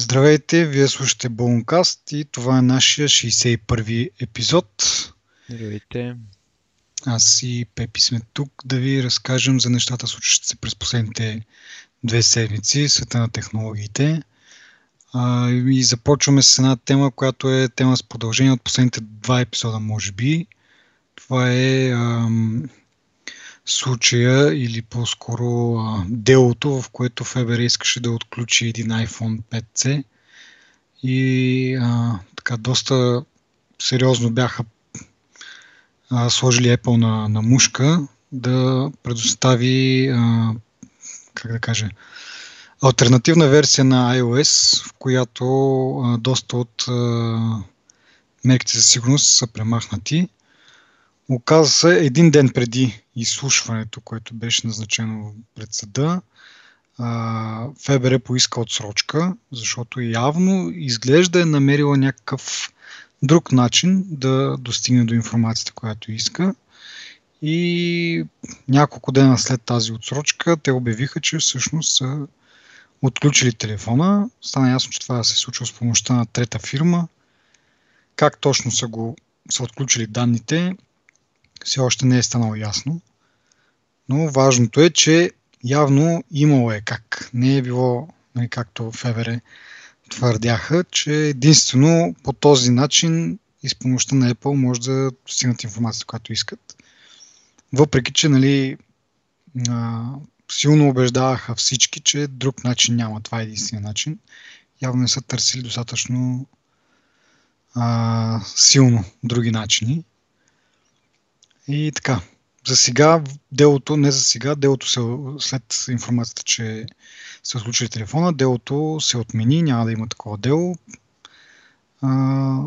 Здравейте, вие слушате Болонкаст и това е нашия 61-ви епизод. Здравейте. Аз и Пепи сме тук да ви разкажем за нещата, случващи се през последните две седмици, света на технологиите. А, и започваме с една тема, която е тема с продължение от последните два епизода, може би. Това е ам, случая или по-скоро делото, в което ФБР искаше да отключи един iPhone 5C и а, така доста сериозно бяха а, сложили Apple на, на мушка да предостави а, как да кажа альтернативна версия на iOS, в която а, доста от а, мерките за сигурност са премахнати. Оказа се един ден преди изслушването, което беше назначено пред съда, ФБР поиска отсрочка, защото явно изглежда е намерила някакъв друг начин да достигне до информацията, която иска. И няколко дена след тази отсрочка те обявиха, че всъщност са отключили телефона. Стана ясно, че това се случва с помощта на трета фирма. Как точно са го са отключили данните, все още не е станало ясно. Но важното е, че явно имало е как. Не е било, нали, както ФВР твърдяха, че единствено по този начин и с помощта на Apple може да достигнат информацията, която искат. Въпреки, че нали, а, силно убеждаваха всички, че друг начин няма. Това е единствения начин. Явно не са търсили достатъчно а, силно други начини. И така, за сега делото, не за сега, делото се, след информацията, че се отключили телефона, делото се отмени, няма да има такова дело. А,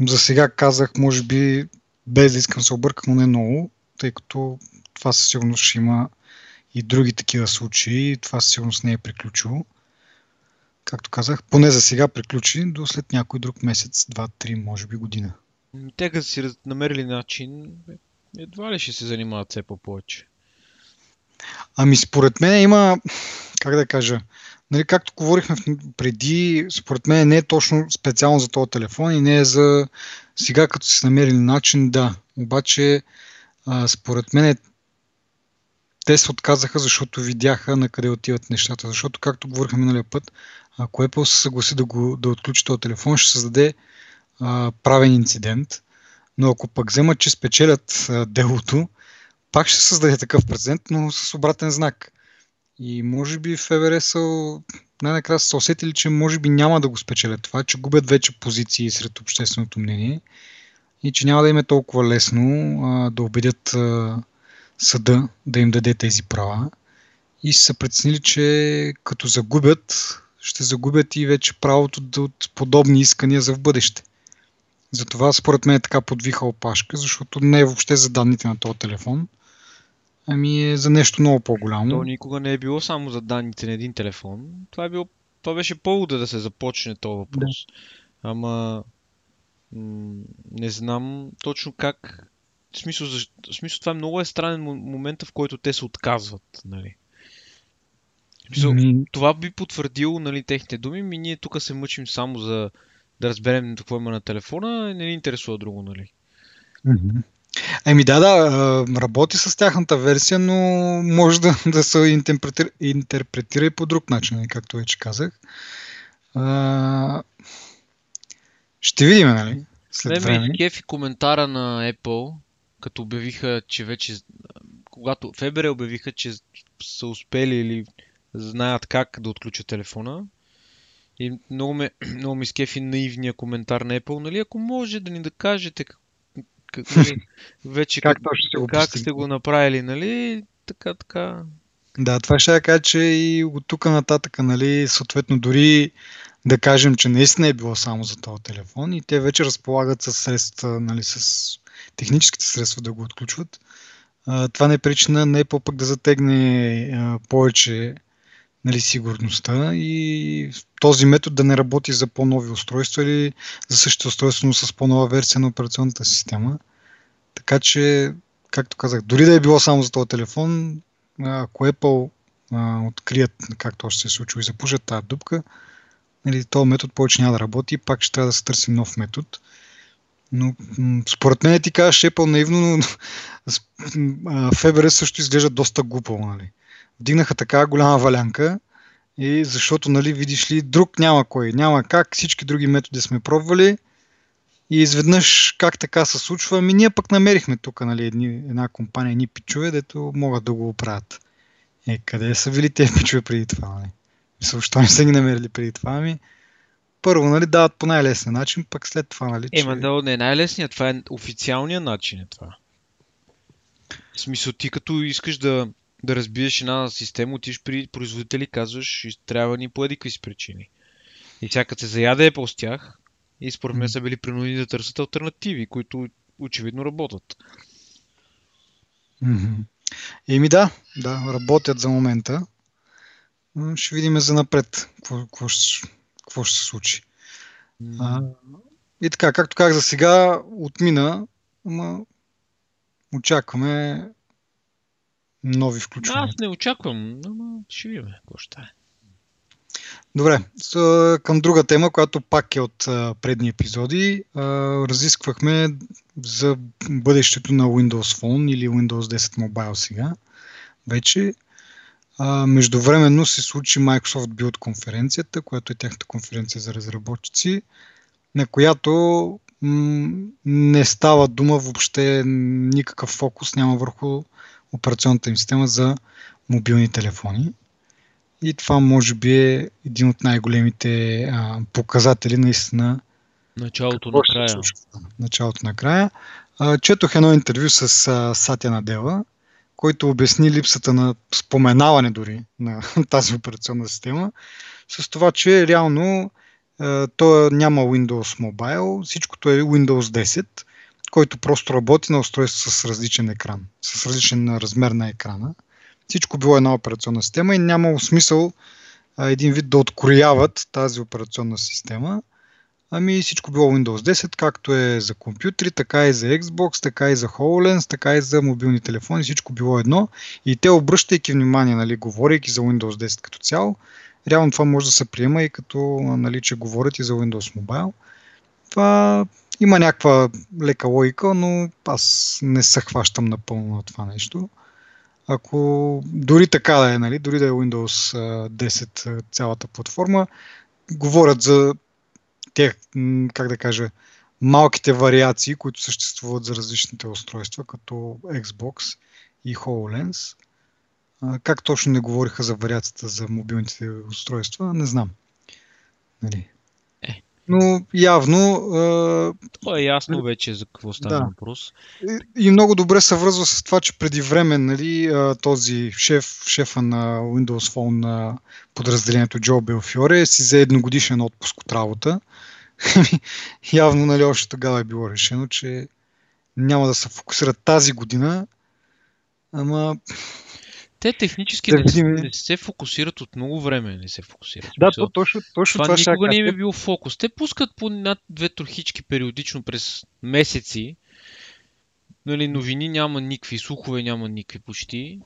за сега казах, може би, без да искам се объркам, но не много, тъй като това със сигурност ще има и други такива случаи. Това със сигурност не е приключило. Както казах, поне за сега приключи до след някой друг месец, два, три, може би година. Те като си намерили начин, едва ли ще се занимават все по-повече. Ами според мен има, как да кажа, нали, както говорихме преди, според мен не е точно специално за този телефон и не е за сега, като си намерили начин, да. Обаче, а, според мен те се отказаха, защото видяха на къде отиват нещата. Защото, както говорихме миналия път, ако Apple се съгласи да, го, да отключи този телефон, ще създаде правен инцидент. Но ако пък вземат, че спечелят а, делото, пак ще създаде такъв прецедент, но с обратен знак. И може би ФВР са най-накрая са усетили, че може би няма да го спечелят това, че губят вече позиции сред общественото мнение и че няма да им е толкова лесно а, да убедят а, съда да им даде тези права. И са преценили, че като загубят, ще загубят и вече правото от подобни искания за в бъдеще. Затова според мен е така подвиха опашка, защото не е въобще за данните на този телефон, ами е за нещо много по-голямо. То никога не е било само за данните на един телефон. Това, е било, това беше повода да се започне този въпрос. Да. Ама м- не знам точно как. В смисъл, за, в смисъл, това е много е странен момент, в който те се отказват. Нали? Смисъл, ми... Това би потвърдило нали, техните думи, ми ние тук се мъчим само за да разберем какво има на телефона, не ни интересува друго, нали? Mm-hmm. Еми да, да, работи с тяхната версия, но може да, да се интерпретира, интерпретира и по друг начин, нали, както вече казах. А, ще видим, нали? След време. Ме кефи коментара на Apple, като обявиха, че вече, когато Фебере обявиха, че са успели или знаят как да отключат телефона, и много ме, много ми скефи наивния коментар на Apple, нали, ако може да ни да кажете как, как, нали, вече как, как, сте го, как сте го направили, нали, така, така. Да, това ще кажа, че и от тук нататък, нали, съответно дори да кажем, че наистина е било само за този телефон и те вече разполагат с средства, нали, с техническите средства да го отключват. това не е причина на Apple пък да затегне повече нали, сигурността и този метод да не работи за по-нови устройства или за същото устройство, но с по-нова версия на операционната система. Така че, както казах, дори да е било само за този телефон, ако Apple а, открият, както още се е случило и запушат тази дупка, нали, този метод повече няма да работи, пак ще трябва да се търси нов метод. Но според мен ти кажеш Apple наивно, но FBR също изглежда доста глупо. Нали. Вдигнаха така голяма валянка, и защото, нали, видиш ли, друг няма кой, няма как, всички други методи сме пробвали и изведнъж как така се случва, ами ние пък намерихме тук, нали, едни, една компания, едни пичове, дето могат да го оправят. Е, къде са били тези пичове преди това, нали? Защо не са ги намерили преди това, ами първо, нали, дават по най-лесния начин, пък след това, нали, че... Ема да, не е най-лесният, това е официалният начин е това. В смисъл, ти като искаш да, да разбиеш една система, отиш при производители, казваш, трябва ни по едикви си причини. И всяка се заяде е с тях, и според мен са били принудени да търсят альтернативи, които очевидно работят. Еми да, да, работят за момента. Ще видим за напред какво, какво, ще, се случи. А, и така, както казах за сега, отмина, ама очакваме нови включвания. Аз не очаквам, но ще видим какво ще е. Добре, към друга тема, която пак е от предни епизоди. Разисквахме за бъдещето на Windows Phone или Windows 10 Mobile сега. Вече. Междувременно се случи Microsoft Build конференцията, която е тяхната конференция за разработчици, на която не става дума въобще никакъв фокус няма върху операционната им система за мобилни телефони. И това може би е един от най-големите а, показатели наистина. Началото на края. Началото на края. А, четох едно интервю с а, Сатя Надела, който обясни липсата на споменаване дори на тази операционна система, с това, че реално то няма Windows Mobile, всичкото е Windows 10, който просто работи на устройство с различен екран, с различен размер на екрана. Всичко било една операционна система и нямало смисъл а, един вид да открояват тази операционна система. Ами всичко било Windows 10, както е за компютри, така и за Xbox, така и за HoloLens, така и за мобилни телефони, всичко било едно. И те обръщайки внимание, нали, говорейки за Windows 10 като цяло, реално това може да се приема и като нали, че говорят и за Windows Mobile. Това има някаква лека логика, но аз не се хващам напълно на това нещо. Ако дори така да е, нали, дори да е Windows 10 цялата платформа, говорят за те, как да кажа, малките вариации, които съществуват за различните устройства, като Xbox и HoloLens. Как точно не говориха за вариацията за мобилните устройства, не знам. Нали. Но явно... Това е ясно вече за какво става да. въпрос. И, и много добре се връзва с това, че преди време нали, този шеф, шефа на Windows Phone на подразделението Джо Белфиоре си за едногодишен отпуск от работа. явно нали, още тогава е било решено, че няма да се фокусират тази година, ама те технически да не, видим... не се фокусират от много време, не се фокусират. Да, то, точно, точно това, това никога не им е бил фокус. Те пускат по над две трохички периодично през месеци. Нали, новини няма никакви, слухове няма никакви почти.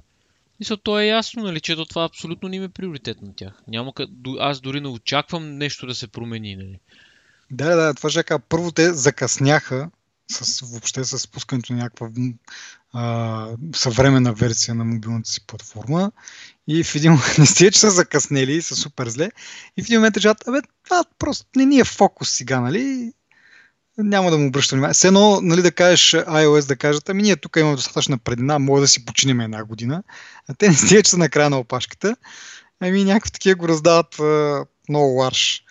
И са, то е ясно, нали, че това абсолютно не им е приоритет на тях. Няма, аз дори не очаквам нещо да се промени. Нали. Да, да, това ще кажа. Първо те закъсняха с, въобще с пускането на някаква а, съвременна версия на мобилната си платформа. И в един момент не сте, че са закъснели и са супер зле. И в един момент решават, абе, това просто не ни е фокус сега, нали? Няма да му обръща внимание. Все едно, нали, да кажеш iOS, да кажат, ами ние тук имаме достатъчна предина, може да си починим една година, а те не сте, че са на края на опашката, ами някакви такива го раздават много ларш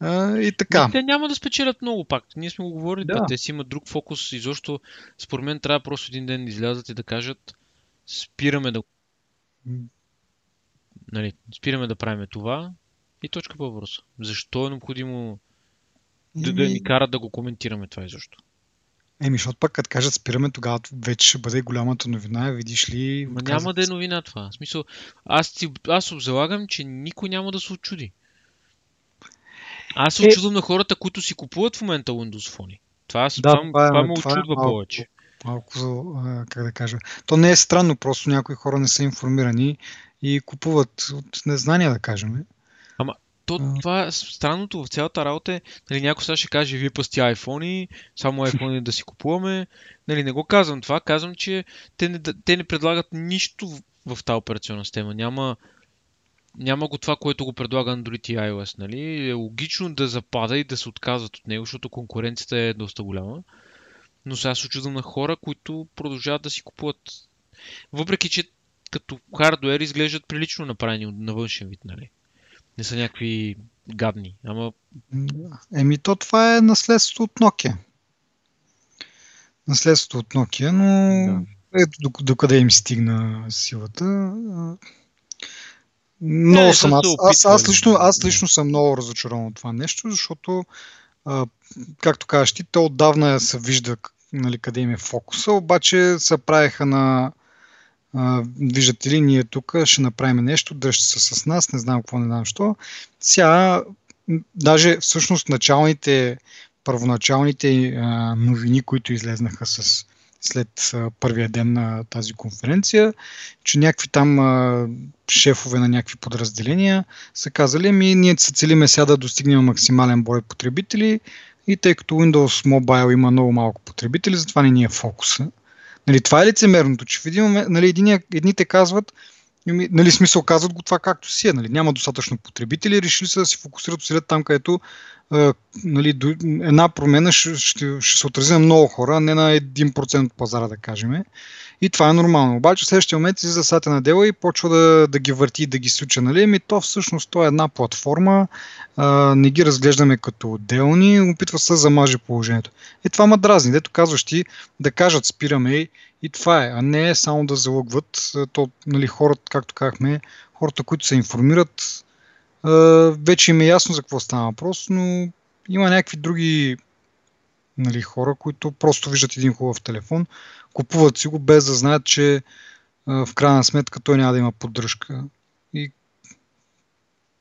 а, и така. те няма да спечелят много пак. Ние сме го говорили, да. те си имат друг фокус. Изобщо, според мен, трябва просто един ден да излязат и да кажат спираме да нали, спираме да правим това и точка по въпроса. Защо е необходимо да, да ни карат да го коментираме това изобщо? Еми, защото пък като кажат спираме, тогава вече ще бъде голямата новина, видиш ли... Ма няма да е новина това. В смисъл, аз, аз обзалагам, че никой няма да се очуди. Аз се е... очудвам на хората, които си купуват в момента Windows Phone. Това, да, това, това, това ме това очудва е малко, повече. Малко, как да кажа. То не е странно, просто някои хора не са информирани и купуват от незнание, да кажем. Ама, То, това е странното в цялата работа е, нали, някой сега ще каже, вие пъсти iPhone, само iPhone да си купуваме. Нали, не го казвам това, казвам, че те не, те не предлагат нищо в, в тази операционна система. Няма, няма го това, което го предлага Android и iOS. Нали? Е логично да запада и да се отказват от него, защото конкуренцията е доста голяма. Но сега се очудвам на хора, които продължават да си купуват. Въпреки, че като хардуер изглеждат прилично направени на външен вид, нали? Не са някакви гадни, ама... Еми, то това е наследство от Nokia. Наследство от Nokia, но да. ето докъде им стигна силата. Много не, съм. Аз, аз, аз, лично, аз лично съм много разочарован от това нещо, защото, а, както кажеш ти, то отдавна се вижда нали, къде им е фокуса, обаче се правеха на а, виждате ли, ние тук ще направим нещо, дръжте се с нас, не знам какво, не знам що. Сега, даже всъщност началните, първоначалните а, новини, които излезнаха с, след първия ден на тази конференция, че някакви там шефове на някакви подразделения са казали, ми ние се целиме сега да достигнем максимален брой потребители и тъй като Windows Mobile има много малко потребители, затова не ни е фокуса. Нали, това е лицемерното, че в един момент, нали, единия, едните казват, нали, смисъл казват го това както си е, нали, няма достатъчно потребители, решили се да се фокусират усилят там, където е, нали, една промена ще, ще, ще се отрази на много хора, не на 1% от пазара, да кажем. И това е нормално. Обаче в следващия момент си за сата на дела и почва да, да ги върти и да ги случа. Нали? Ми то всъщност то е една платформа, а, не ги разглеждаме като отделни, опитва се да замаже положението. И това ма дразни. Дето казваш ти да кажат спираме и, това е, а не е само да залъгват. То, нали, хората, както казахме, хората, които се информират, вече им е ясно за какво става въпрос, но има някакви други нали, хора, които просто виждат един хубав телефон, купуват си го без да знаят, че в крайна сметка той няма да има поддръжка. И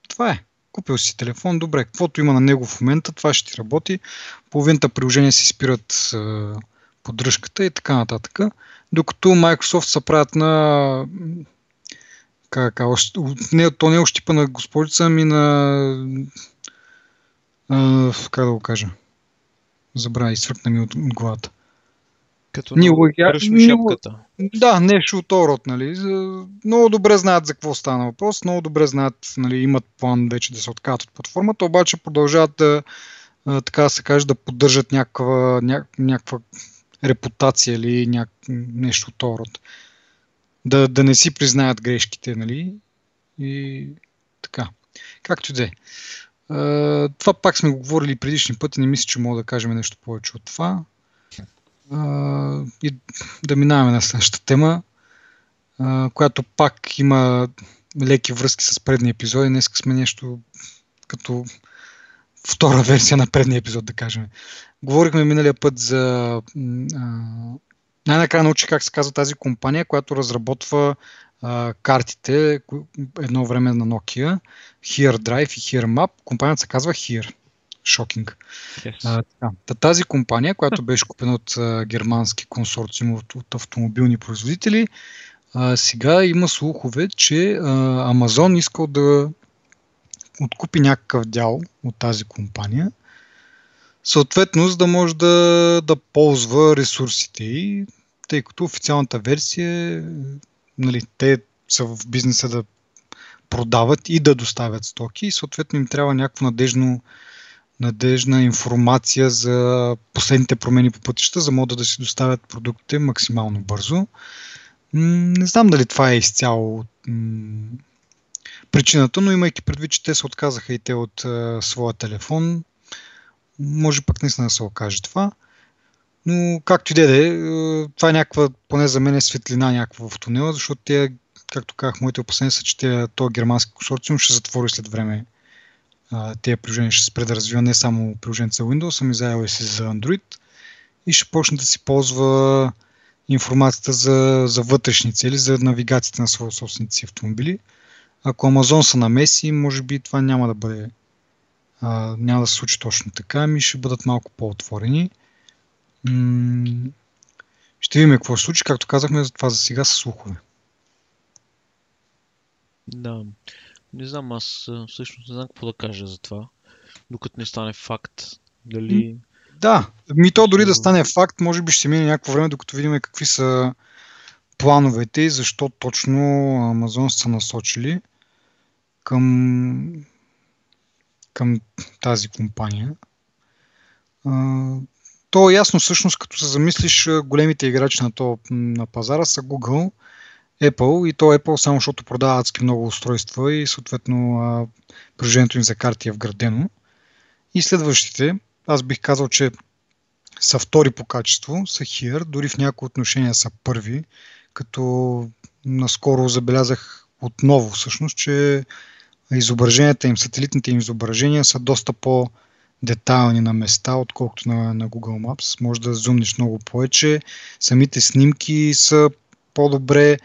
това е. Купил си телефон, добре, каквото има на него в момента, това ще ти работи. Половината приложения си спират поддръжката и така нататък. Докато Microsoft се правят на как, не, то не е ощипа на господица, ами на а, как да го кажа забравя, изсвъркна ми от, главата. Като Ни, логия... шапката. Да, нещо от род, нали. Много добре знаят за какво стана въпрос, много добре знаят, нали, имат план вече да се откажат от платформата, обаче продължават да, така да се каже, да поддържат някаква, ня, някаква репутация или ня, нещо от род. Да, да не си признаят грешките, нали. И така. Както е. Uh, това пак сме го говорили предишни пъти, не мисля, че мога да кажем нещо повече от това. И да минаваме на следващата тема, която пак има леки връзки с предния епизод. Днес сме нещо като втора версия на предния епизод, да кажем. Говорихме миналия път за... най-накрая научих как се казва тази компания, която разработва а, картите едно време на Nokia, Here Drive и Here Map. Компанията се казва Here. Шокинг. Yes. тази компания, която беше купена от а, германски консорциум от, от автомобилни производители, а, сега има слухове, че а, Amazon искал да откупи някакъв дял от тази компания, съответно, за да може да, да ползва ресурсите и тъй като официалната версия нали, те са в бизнеса да продават и да доставят стоки и съответно им трябва някаква надежно, надежна информация за последните промени по пътища, за да да си доставят продуктите максимално бързо. Не знам дали това е изцяло причината, но имайки предвид, че те се отказаха и те от а, своя телефон, може пък наистина да се окаже това. Но както и да е, е, това е някаква, поне за мен е светлина някаква в тунела, защото те, както казах, моите опасения са, че те, този германски консорциум ще затвори след време тези приложения. Ще спре да развива не само приложението за Windows, ами за iOS и за Android. И ще почне да си ползва информацията за, за вътрешни цели, за навигацията на свои собствените си автомобили. Ако Amazon са намеси, може би това няма да бъде а, няма да се случи точно така, ами ще бъдат малко по-отворени ще видим какво ще случи. Както казахме, за това за сега са слухове. Да. Не знам, аз всъщност не знам какво да кажа за това. Докато не стане факт. Дали... Да, ми то дори да стане факт, може би ще мине някакво време, докато видим какви са плановете и защо точно Амазон са насочили към, към тази компания. То е ясно всъщност, като се замислиш, големите играчи на, то, на пазара са Google, Apple и то Apple само защото продава адски много устройства и съответно приложението им за карти е вградено. И следващите, аз бих казал, че са втори по качество, са Here, дори в някои отношения са първи, като наскоро забелязах отново всъщност, че изображенията им, сателитните им изображения са доста по- детайлни на места, отколкото на, на Google Maps. Може да зумнеш много повече. Самите снимки са по-добре.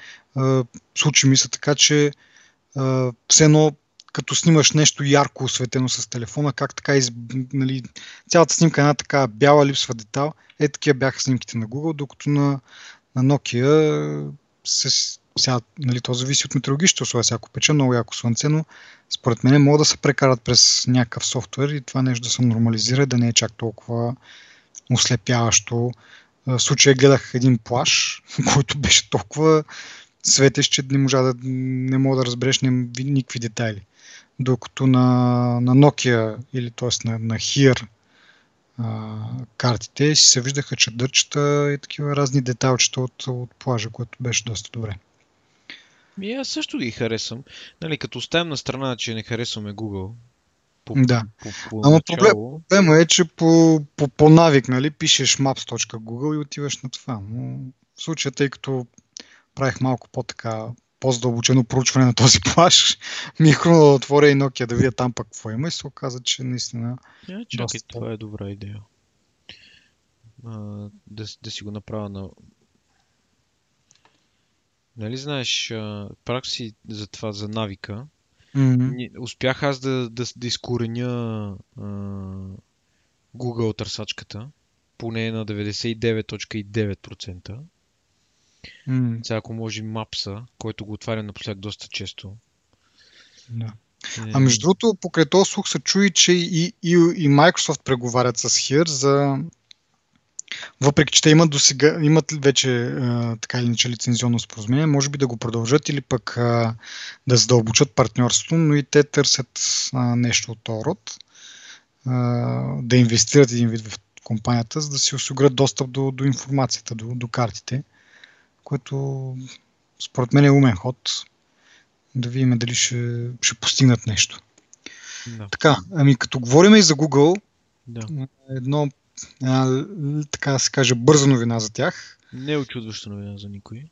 Случи ми се така, че все едно като снимаш нещо ярко осветено с телефона, как така из, нали, цялата снимка е една така бяла, липсва детал. Е, такива бяха снимките на Google, докато на, на Nokia се, сега, нали, то зависи от метеорологичните условия, всяко пече много яко слънце, но според мен могат да се прекарат през някакъв софтуер и това нещо да се нормализира, да не е чак толкова ослепяващо. В случая гледах един плаш, който беше толкова светещ, че не можа да не мога да разбереш никакви детайли. Докато на, на Nokia или т.е. на, на Here а, картите си се виждаха чадърчета и такива разни деталчета от, от плажа, което беше доста добре. Ми аз също ги харесвам. Нали, като оставим на страна, че не харесваме Google. По, да. По, по Ама проблем, проблема е, че по, по, по навик, нали, пишеш maps.google и отиваш на това. Но в случая, тъй като правих малко по-така по-задълбочено проучване на този плаш, ми е да отворя и Nokia да видя там пък какво има и се оказа, че наистина... Я, чакай, доста... това е добра идея. А, да, да си го направя на Нали знаеш, прак си за това, за навика. Mm-hmm. Успях аз да, да, да изкореня а, Google търсачката, поне на 99.9%. Mm. Сега ако може Мапса, който го отварям напоследък доста често. Да. Е... А между другото, покрай този слух се чуи, че и, и, и Microsoft преговарят с Here за въпреки, че те имат, досега, имат вече а, така или иначе лицензионно споразумение, може би да го продължат или пък а, да задълбочат партньорството, но и те търсят а, нещо от този род, а, да инвестират един вид в компанията, за да си осигурят достъп до, до информацията, до, до картите, което според мен е умен ход. Да видим дали ще, ще постигнат нещо. Да. Така, ами като говорим и за Google, да. едно а, така да се каже, бърза новина за тях. Не е очудваща новина за никой.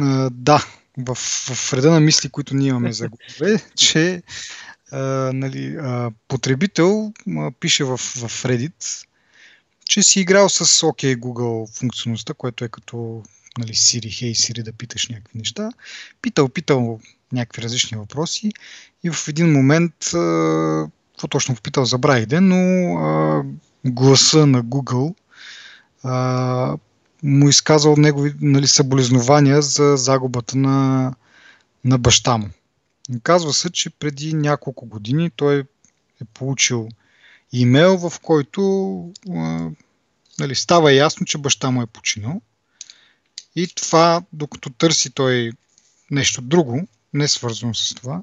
А, да, в, в реда на мисли, които ние имаме за Google, че а, нали, а, потребител а, пише в, в Reddit, че си играл с OK Google функционалността, което е като нали, Siri, Hey Siri да питаш някакви неща. Питал, питал някакви различни въпроси и в един момент, какво точно попитал, забравих ден, но а, гласа на Google а, му изказал негови нали, съболезнования за загубата на, на баща му. Казва се, че преди няколко години той е получил имейл, в който а, нали, става ясно, че баща му е починал. И това, докато търси той нещо друго, не свързано с това,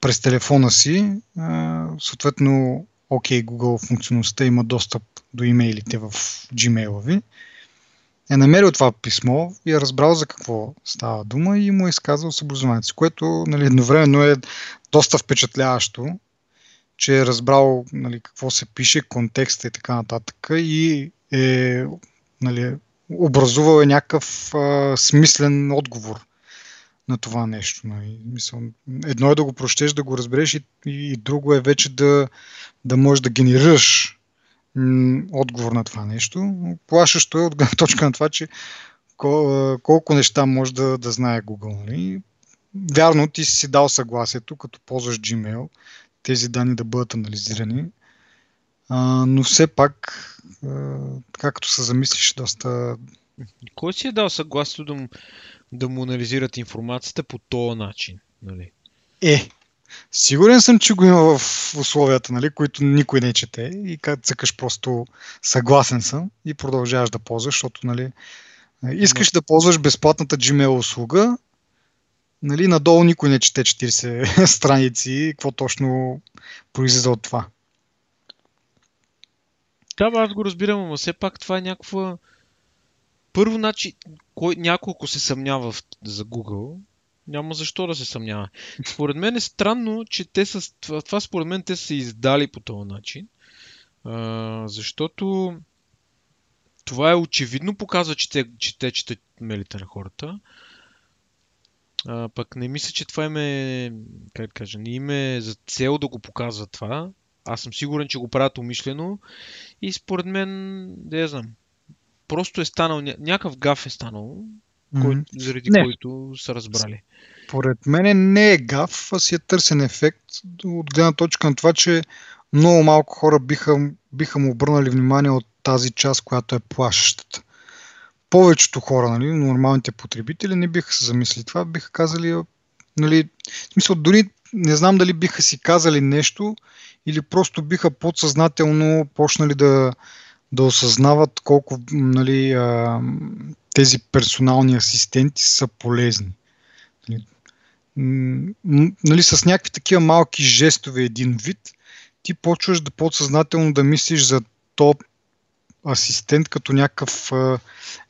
през телефона си, а, съответно OK Google функционалността има достъп до имейлите в Gmail ви, е намерил това писмо и е разбрал за какво става дума и му е изказал съблюзнаването си, което нали, едновременно е доста впечатляващо, че е разбрал нали, какво се пише, контекста и така нататък и е нали, образувал е някакъв а, смислен отговор на това нещо. Нали. Мисъл, едно е да го прочетеш, да го разбереш и, и, друго е вече да, да можеш да генерираш отговор на това нещо. Плашещо е от точка на това, че кол- колко неща може да, да знае Google. Нали. Вярно, ти си дал съгласието, като ползваш Gmail, тези данни да бъдат анализирани, а, но все пак, а, така като се замислиш, доста... Кой си е дал съгласието да му, да му анализират информацията по този начин? Нали? Е, Сигурен съм, че го има в условията, нали, които никой не чете и как цъкаш просто съгласен съм и продължаваш да ползваш, защото нали, искаш да ползваш безплатната Gmail услуга, нали, надолу никой не чете 40 страници, какво точно произлиза от това. Да, аз го разбирам, но все пак това е някаква... Първо, значи, кой, няколко се съмнява в, за Google, няма защо да се съмнява. Според мен е странно, че те са... Това, това според мен те са издали по този начин, а, защото това е очевидно показва, че те, че те четат мелите на хората. А, пък не мисля, че това им е, как да кажа, не им е за цел да го показва това. Аз съм сигурен, че го правят умишлено и според мен, я знам, просто е станал, някакъв гаф е станал, кой, заради не. който са разбрали. Поред мен не е гаф, а си е търсен ефект от гледна точка на това, че много малко хора биха, биха му обърнали внимание от тази част, която е плащащата. Повечето хора, нали, нормалните потребители, не биха се замисли това, биха казали, нали, в смисъл, дори не знам дали биха си казали нещо или просто биха подсъзнателно почнали да, да осъзнават колко нали, а, тези персонални асистенти са полезни. Нали, нали, с някакви такива малки жестове един вид, ти почваш да подсъзнателно да мислиш за то асистент като някакъв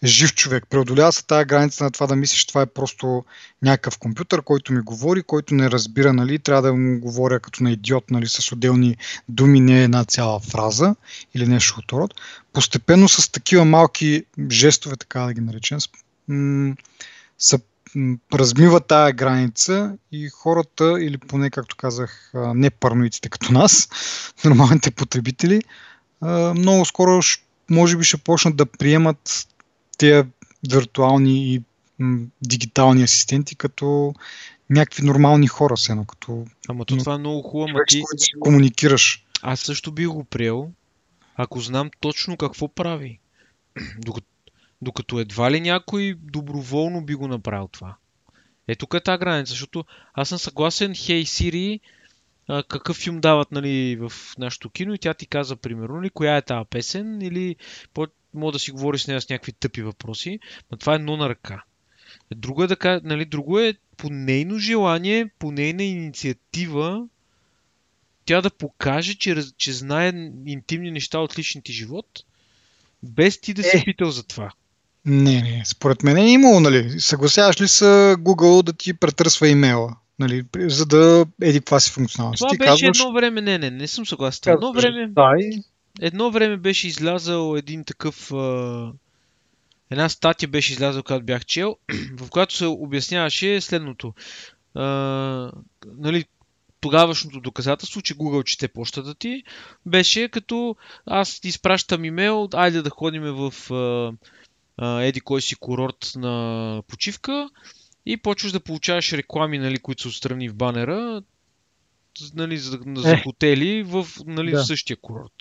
жив човек. Преодолява се тази граница на това да мислиш, това е просто някакъв компютър, който ми говори, който не разбира, нали, трябва да му говоря като на идиот, нали, с отделни думи, не една цяла фраза или нещо от род. Постепенно с такива малки жестове, така да ги наречем, са размива тая граница и хората, или поне, както казах, не параноиците като нас, нормалните потребители, много скоро може би ще почнат да приемат тези виртуални и м, дигитални асистенти като някакви нормални хора, се едно като... Ама то това е много хубаво, ама ти... си комуникираш. Аз също би го приел, ако знам точно какво прави. Докато, докато едва ли някой доброволно би го направил това. Е, тук е тази граница, защото аз съм съгласен, hey, Siri, а, какъв филм дават нали, в нашото кино и тя ти каза, примерно, нали, коя е тази песен или по- мога да си говориш с нея с някакви тъпи въпроси, но това е едно на ръка. Друго е, да, нали, друго е по нейно желание, по нейна инициатива, тя да покаже, че, че знае интимни неща от личния ти живот, без ти да си е. питал за това. Не, не. Според мен е имало, нали? Съгласяваш ли с Google да ти претърсва имейла? Нали, за да еди каква си функционалност. Това Ти беше казваш... едно време, не, не, не съм съгласен. Едно време, дай. едно време беше излязал един такъв... А... Една статия беше излязъл, когато бях чел, в която се обясняваше следното. А, нали, тогавашното доказателство, че Google чете почтата ти, беше като аз ти изпращам имейл, айде да ходим в а, а, еди кой си курорт на почивка и почваш да получаваш реклами, нали, които са отстрани в банера, нали, за, за е. хотели в нали, да. същия курорт.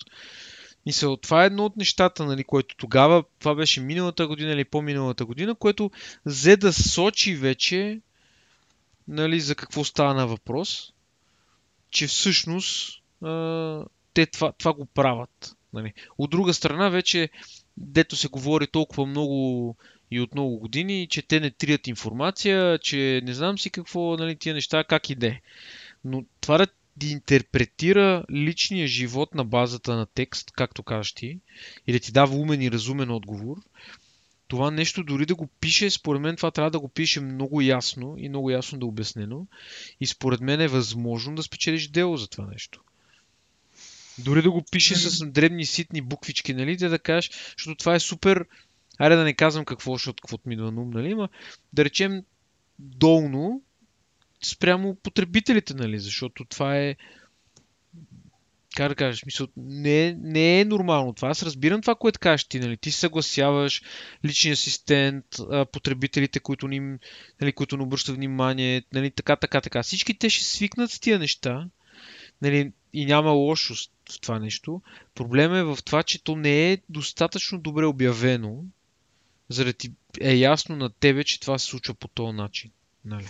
Се, това е едно от нещата, нали, което тогава, това беше миналата година или по-миналата година, което взе да сочи вече нали, за какво става на въпрос, че всъщност а, те това, това го правят. Нали. От друга страна вече, дето се говори толкова много и от много години, че те не трият информация, че не знам си какво, нали, тия неща, как иде. Но това да ти интерпретира личния живот на базата на текст, както кажеш ти, и да ти дава умен и разумен отговор, това нещо дори да го пише, според мен това трябва да го пише много ясно и много ясно да е обяснено. И според мен е възможно да спечелиш дело за това нещо. Дори да го пише с дребни ситни буквички, нали, да, да кажеш, защото това е супер Айде да не казвам какво, защото каквото ми идва на ум, нали? Ма, да речем долно спрямо потребителите, нали? Защото това е как да кажеш, мисъл, не, не е нормално това. Аз разбирам това, което кажеш ти, нали? Ти съгласяваш личния асистент, потребителите, които, ни, нали, които не обръщат внимание, нали, така, така, така. Всички те ще свикнат с тия неща, нали, и няма лошо в това нещо. Проблема е в това, че то не е достатъчно добре обявено, заради е ясно на тебе, че това се случва по този начин. Нали?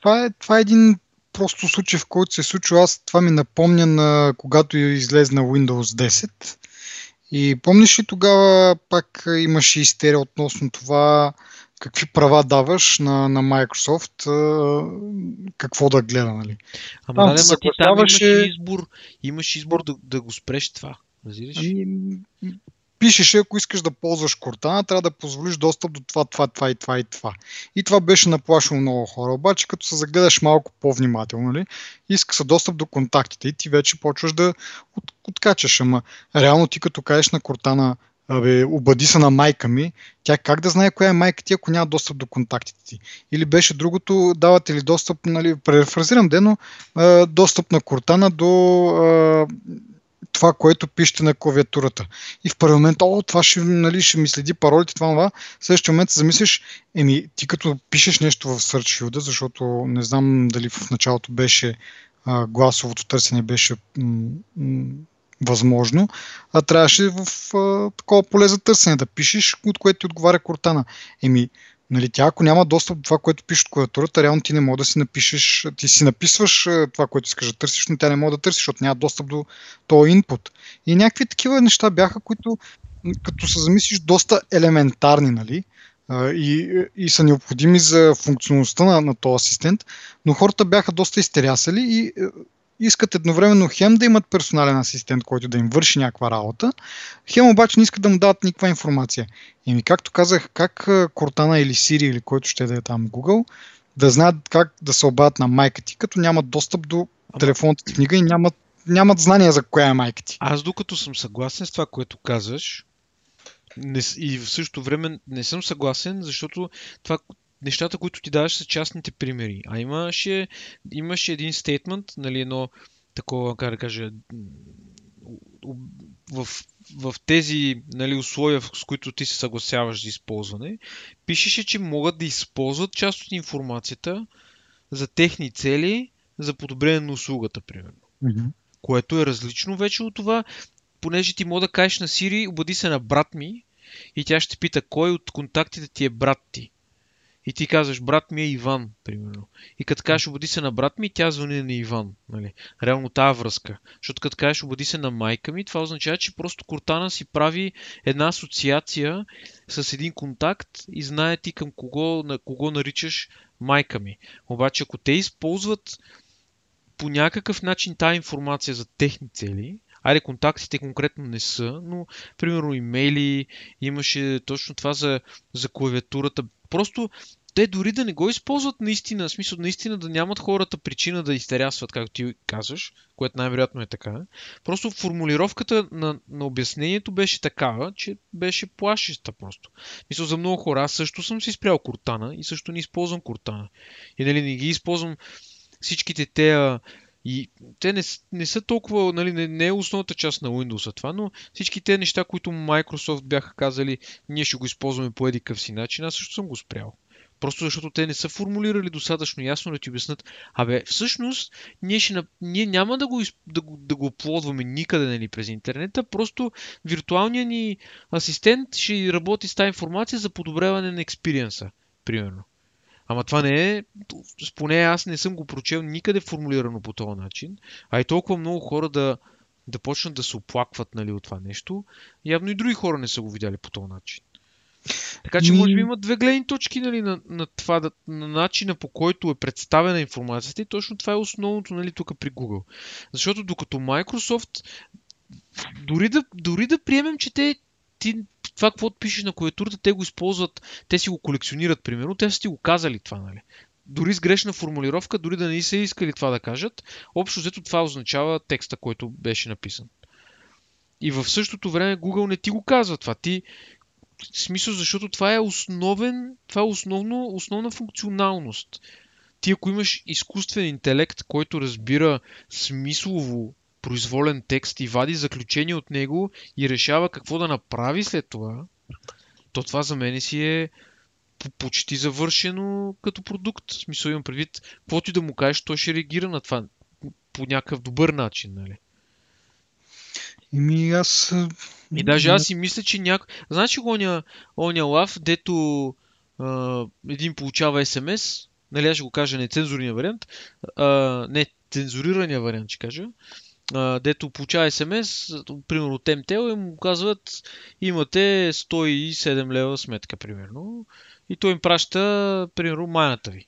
Това, е, това е един просто случай, в който се е случва. Аз това ми напомня на когато излезна Windows 10. И помниш ли тогава пак имаше истерия относно това какви права даваш на, на Microsoft, какво да гледа, нали? Ама да, ма ти там имаш избор, имаш избор да, да го спреш това. Разбираш? Ами, пишеше, ако искаш да ползваш Cortana, трябва да позволиш достъп до това, това, това и това и това. И това беше наплашено много хора. Обаче, като се загледаш малко по-внимателно, нали, иска се достъп до контактите и ти вече почваш да от, откачаш. Ама реално ти като кажеш на Cortana, Абе, обади се на майка ми, тя как да знае коя е майка ти, ако няма достъп до контактите ти? Или беше другото, давате ли достъп, нали, префразирам дено, достъп на Кортана до а, това, което пишете на клавиатурата. И в първи момент, о, това ще, нали, ще ми следи паролите, това, това. В следващия момент се замислиш, еми, ти като пишеш нещо в Search Field, защото не знам дали в началото беше а, гласовото търсене беше м- м- възможно, а трябваше в а, такова поле за търсене да пишеш, от което ти отговаря Кортана. Еми, нали, тя ако няма достъп до това, което пише от клавиатурата, реално ти не може да си напишеш, ти си написваш това, което искаш да търсиш, но тя не може да търсиш, защото няма достъп до този инпут. И някакви такива неща бяха, които като се замислиш доста елементарни, нали? И, и са необходими за функционалността на, на този асистент, но хората бяха доста изтерясали и искат едновременно хем да имат персонален асистент, който да им върши някаква работа, хем обаче не искат да му дадат никаква информация. И ми, както казах, как Cortana или Siri или който ще да е там Google, да знаят как да се обадят на майка ти, като нямат достъп до телефонната ти книга и нямат, нямат знания за коя е майка ти. Аз докато съм съгласен с това, което казваш, не, и в същото време не съм съгласен, защото това, нещата, които ти даваш са частните примери. А имаше, имаше един стейтмент, нали, едно такова, как да кажа, в, в тези нали, условия, с които ти се съгласяваш за използване, пишеше, че могат да използват част от информацията за техни цели, за подобрение на услугата, примерно. Mm-hmm. Което е различно вече от това, понеже ти мога да кажеш на Сири, обади се на брат ми и тя ще пита кой от контактите ти е брат ти и ти казваш, брат ми е Иван, примерно. И като кажеш, обади се на брат ми, тя звъни на Иван. Нали? Реално тази връзка. Защото като кажеш, обади се на майка ми, това означава, че просто Кортана си прави една асоциация с един контакт и знае ти към кого, на кого наричаш майка ми. Обаче, ако те използват по някакъв начин тази информация за техни цели, Айде, контактите конкретно не са, но, примерно, имейли, имаше точно това за, за клавиатурата. Просто те дори да не го използват наистина, в смисъл наистина да нямат хората причина да изтерясват, както ти казваш, което най-вероятно е така. Просто формулировката на, на обяснението беше такава, че беше плашеща просто. Мисля, за много хора, аз също съм си спрял Кортана и също не използвам Кортана. И нали не ги използвам всичките те и те не, не са толкова, нали, не, не е основната част на Windows това, но всички те неща, които Microsoft бяха казали, ние ще го използваме по едикъв си начин, аз също съм го спрял. Просто защото те не са формулирали достатъчно ясно да ти обяснат, абе, всъщност, ние, ще, ние няма да го, да, го, да го оплодваме никъде нали, през интернета, просто виртуалният ни асистент ще работи с тази информация за подобряване на експириенса, примерно. Ама това не е, поне аз не съм го прочел никъде формулирано по този начин, а и толкова много хора да, да почнат да се оплакват нали, от това нещо, явно и други хора не са го видяли по този начин. Така че, може би има две гледни точки нали, на, на, това, на начина по който е представена информацията и точно това е основното нали, тук при Google. Защото докато Microsoft, дори да, дори да приемем, че те ти, това, какво пишеш на клавиатурата, те го използват, те си го колекционират, примерно, те са ти го казали това, нали? Дори с грешна формулировка, дори да не са искали това да кажат, общо взето това означава текста, който беше написан. И в същото време Google не ти го казва това. Ти, смисъл, защото това е основен, това е основно, основна функционалност. Ти ако имаш изкуствен интелект, който разбира смислово произволен текст и вади заключение от него и решава какво да направи след това, то това за мен си е почти завършено като продукт. В смисъл имам предвид, каквото и да му кажеш, той ще реагира на това по някакъв добър начин, нали? Ими аз... И даже аз си мисля, че някой... Значи оня, оня лав, дето а, един получава СМС нали аз ще го кажа нецензурния вариант, а, не цензурирания вариант ще кажа, а, дето получава СМС, примерно от МТЛ и му казват имате 107 лева сметка, примерно. И той им праща, примерно, майната ви.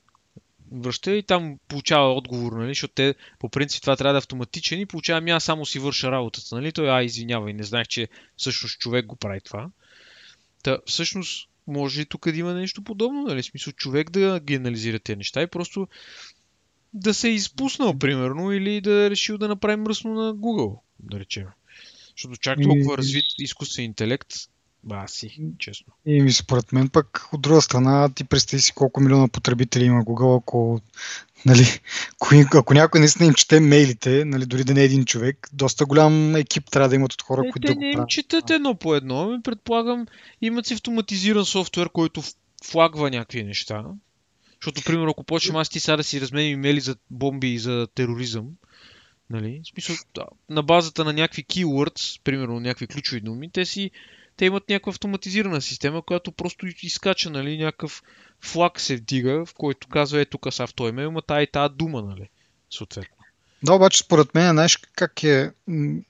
Връща и там получава отговор, нали, защото те по принцип това трябва да е автоматичен и получава, ами аз само си върша работата, нали, той, а, извинявай, не знаех, че всъщност човек го прави това. Та, всъщност, може и тук да има нещо подобно, нали, смисъл човек да генерализира тези неща и просто да се е изпуснал, примерно, или да е решил да направи мръсно на Google, да речем. Защото чак толкова развит изкуствен интелект, ба си, честно. И ми според мен пък от друга страна ти представи си колко милиона потребители има Google, ако, нали, ако някой наистина им чете мейлите, нали, дори да не е един човек, доста голям екип трябва да имат от хора, е, които те да не го им правят. четат едно по едно, ами предполагам имат си автоматизиран софтуер, който флагва някакви неща. Защото, примерно, ако почнем аз ти сега да си разменим имейли за бомби и за тероризъм, нали? В смисъл, да, на базата на някакви keywords, примерно някакви ключови думи, те си те имат някаква автоматизирана система, която просто изкача, нали, някакъв флаг се вдига, в който казва, е тук са в този имейл, има тая и тази дума, нали, съответно. Да, обаче според мен, знаеш как е,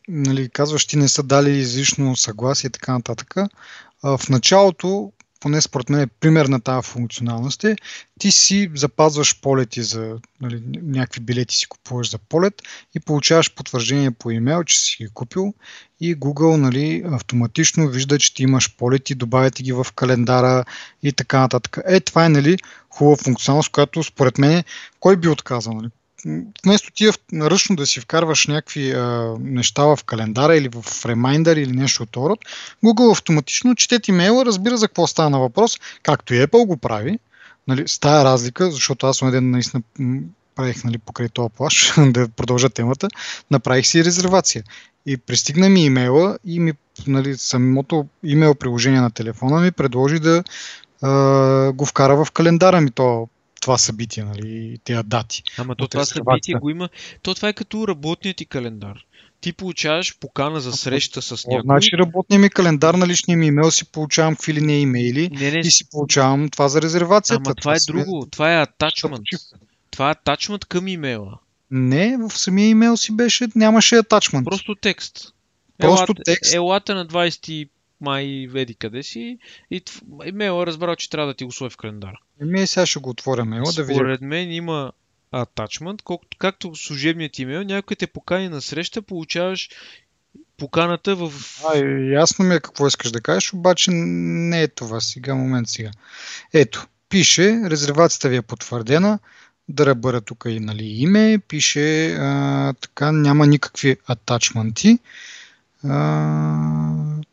нали, казваш, ти не са дали излишно съгласие и така нататък. В началото, поне според мен е пример на тази функционалност е, ти си запазваш полети за нали, някакви билети си купуваш за полет и получаваш потвърждение по имейл, че си ги купил и Google нали, автоматично вижда, че ти имаш полети, добавяте ги в календара и така нататък. Е, това е нали, хубава функционалност, която според мен кой би отказал? Нали? Вместо ти ръчно да си вкарваш някакви а, неща в календара или в Reminder или нещо от род, Google автоматично чете ти имейла, разбира за какво става на въпрос, както и Apple го прави, нали, с тая разлика, защото аз един наистина правих нали, покрай този плаш, да продължа темата, направих си резервация. И пристигна ми имейла и ми, нали, самото имейл приложение на телефона ми предложи да а, го вкара в календара ми то това събитие, нали, тези дати. Ама то това събитие го има. То това е като работният ти календар. Ти получаваш покана за среща с някой. Значи работния ми календар на личния ми имейл си получавам какви ли не имейли не, не. и си получавам това за резервацията. Ама това, това е друго. Това е атачмент. Това е атачмент към имейла. Не, в самия имейл си беше, нямаше атачмент. Просто текст. Просто елата, текст. Елата на 20 май веди къде си и имейла е разбрал, че трябва да ти го сложи в календара. Еми, сега ще го отворя мейла да видя. Според мен има атачмент, колкото, както служебният имейл, някой те покани на среща, получаваш поканата в... А, ясно ми е какво искаш да кажеш, обаче не е това сега, момент сега. Ето, пише, резервацията ви е потвърдена, да бъде тук и нали, име, пише а, така, няма никакви атачменти.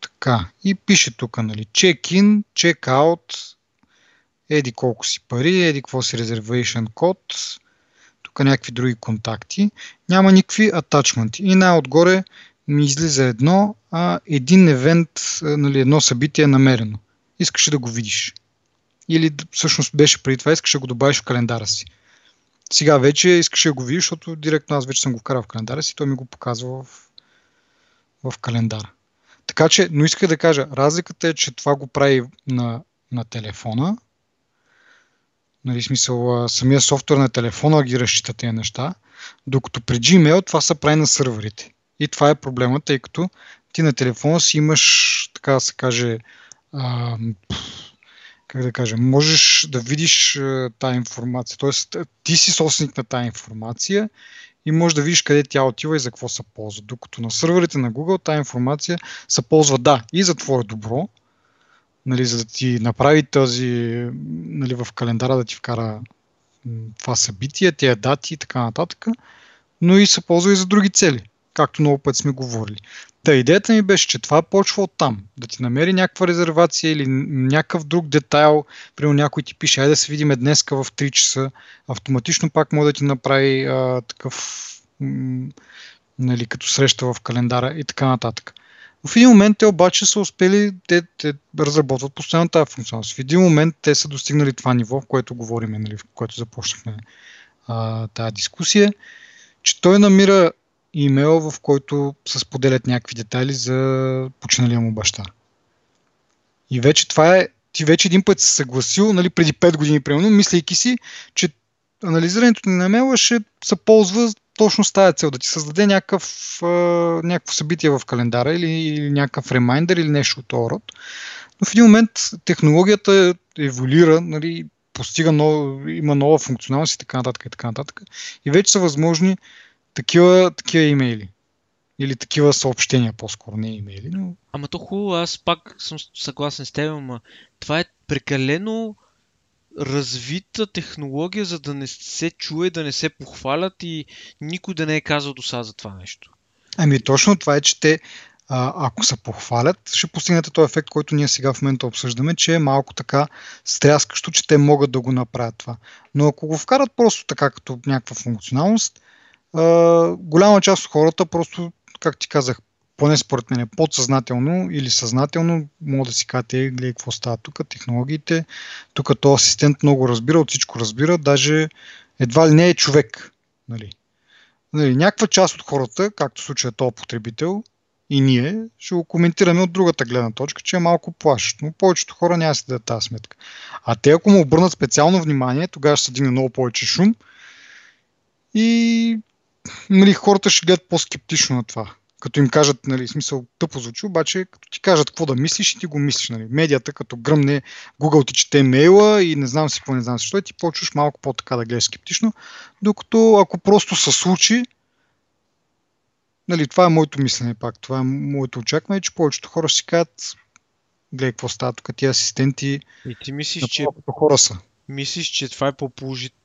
Така, и пише тук, нали, check-in, check-out, еди колко си пари, еди какво си reservation код, тук някакви други контакти. Няма никакви атачменти. И най-отгоре ми излиза едно, а един евент, нали, едно събитие е намерено. Искаш да го видиш. Или всъщност беше преди това, искаш да го добавиш в календара си. Сега вече искаш да го видиш, защото директно аз вече съм го вкарал в календара си, той ми го показва в, в календара. Така че, но иска да кажа, разликата е, че това го прави на, на телефона, нали, смисъл, самия софтуер на телефона ги разчита тези неща, докато при Gmail това се прави на сървърите. И това е проблема, тъй като ти на телефона си имаш, така да се каже, а, как да кажа, можеш да видиш тази информация. Тоест, ти си собственик на тази информация и можеш да видиш къде тя отива и за какво се ползва. Докато на сървърите на Google тази информация се ползва, да, и за твое добро, нали, за да ти направи този, нали, в календара да ти вкара това събитие, тия дати и така нататък, но и се ползва и за други цели, както много път сме говорили. Та идеята ми беше, че това почва от там. Да ти намери някаква резервация или някакъв друг детайл. Примерно някой ти пише, айде да се видим днеска в 3 часа. Автоматично пак може да ти направи а, такъв, м- нали, като среща в календара и така нататък. В един момент те обаче са успели, те, те разработват постоянно тази функционалност. В един момент те са достигнали това ниво, в което говорим, нали, в което започнахме а, тази дискусия, че той намира имейл, в който се споделят някакви детайли за починалия му баща. И вече това е, ти вече един път си съгласил, нали, преди 5 години, примерно, мислейки си, че анализирането на имейла ще се ползва точно с тази цел, да ти създаде някакъв, някакво събитие в календара или, или някакъв ремайндър или нещо от този род. Но в един момент технологията еволюира, нали, постига нова, има нова функционалност и така нататък и така нататък. И вече са възможни такива, такива имейли. Или такива съобщения, по-скоро не имейли. Но... Ама то хубаво, аз пак съм съгласен с теб, ама това е прекалено развита технология, за да не се чуе, да не се похвалят и никой да не е казал до сега за това нещо. Ами точно това е, че те а, ако се похвалят, ще постигнете този ефект, който ние сега в момента обсъждаме, че е малко така стряскащо, че те могат да го направят това. Но ако го вкарат просто така като някаква функционалност, голяма част от хората просто, как ти казах, поне според мен, подсъзнателно или съзнателно, мога да си кажете, гледай какво става тук, технологиите, тук този асистент много разбира, от всичко разбира, даже едва ли не е човек. Нали. Нали, някаква част от хората, както случая този потребител, и ние ще го коментираме от другата гледна точка, че е малко плашещо, но повечето хора няма да си дадат тази сметка. А те, ако му обърнат специално внимание, тогава ще се дигне много повече шум и нали, хората ще гледат по-скептично на това. Като им кажат, нали, смисъл тъпо звучи, обаче като ти кажат какво да мислиш и ти го мислиш. Нали. Медията, като гръмне, Google ти чете мейла и не знам си какво, не знам си що, и ти почваш малко по-така да гледаш скептично, докато ако просто се случи, Нали, това е моето мислене пак. Това е моето очакване, че повечето хора си кажат гледай какво става тук, тия асистенти и ти мислиш, че, хора са. Мислиш, че това е по-положително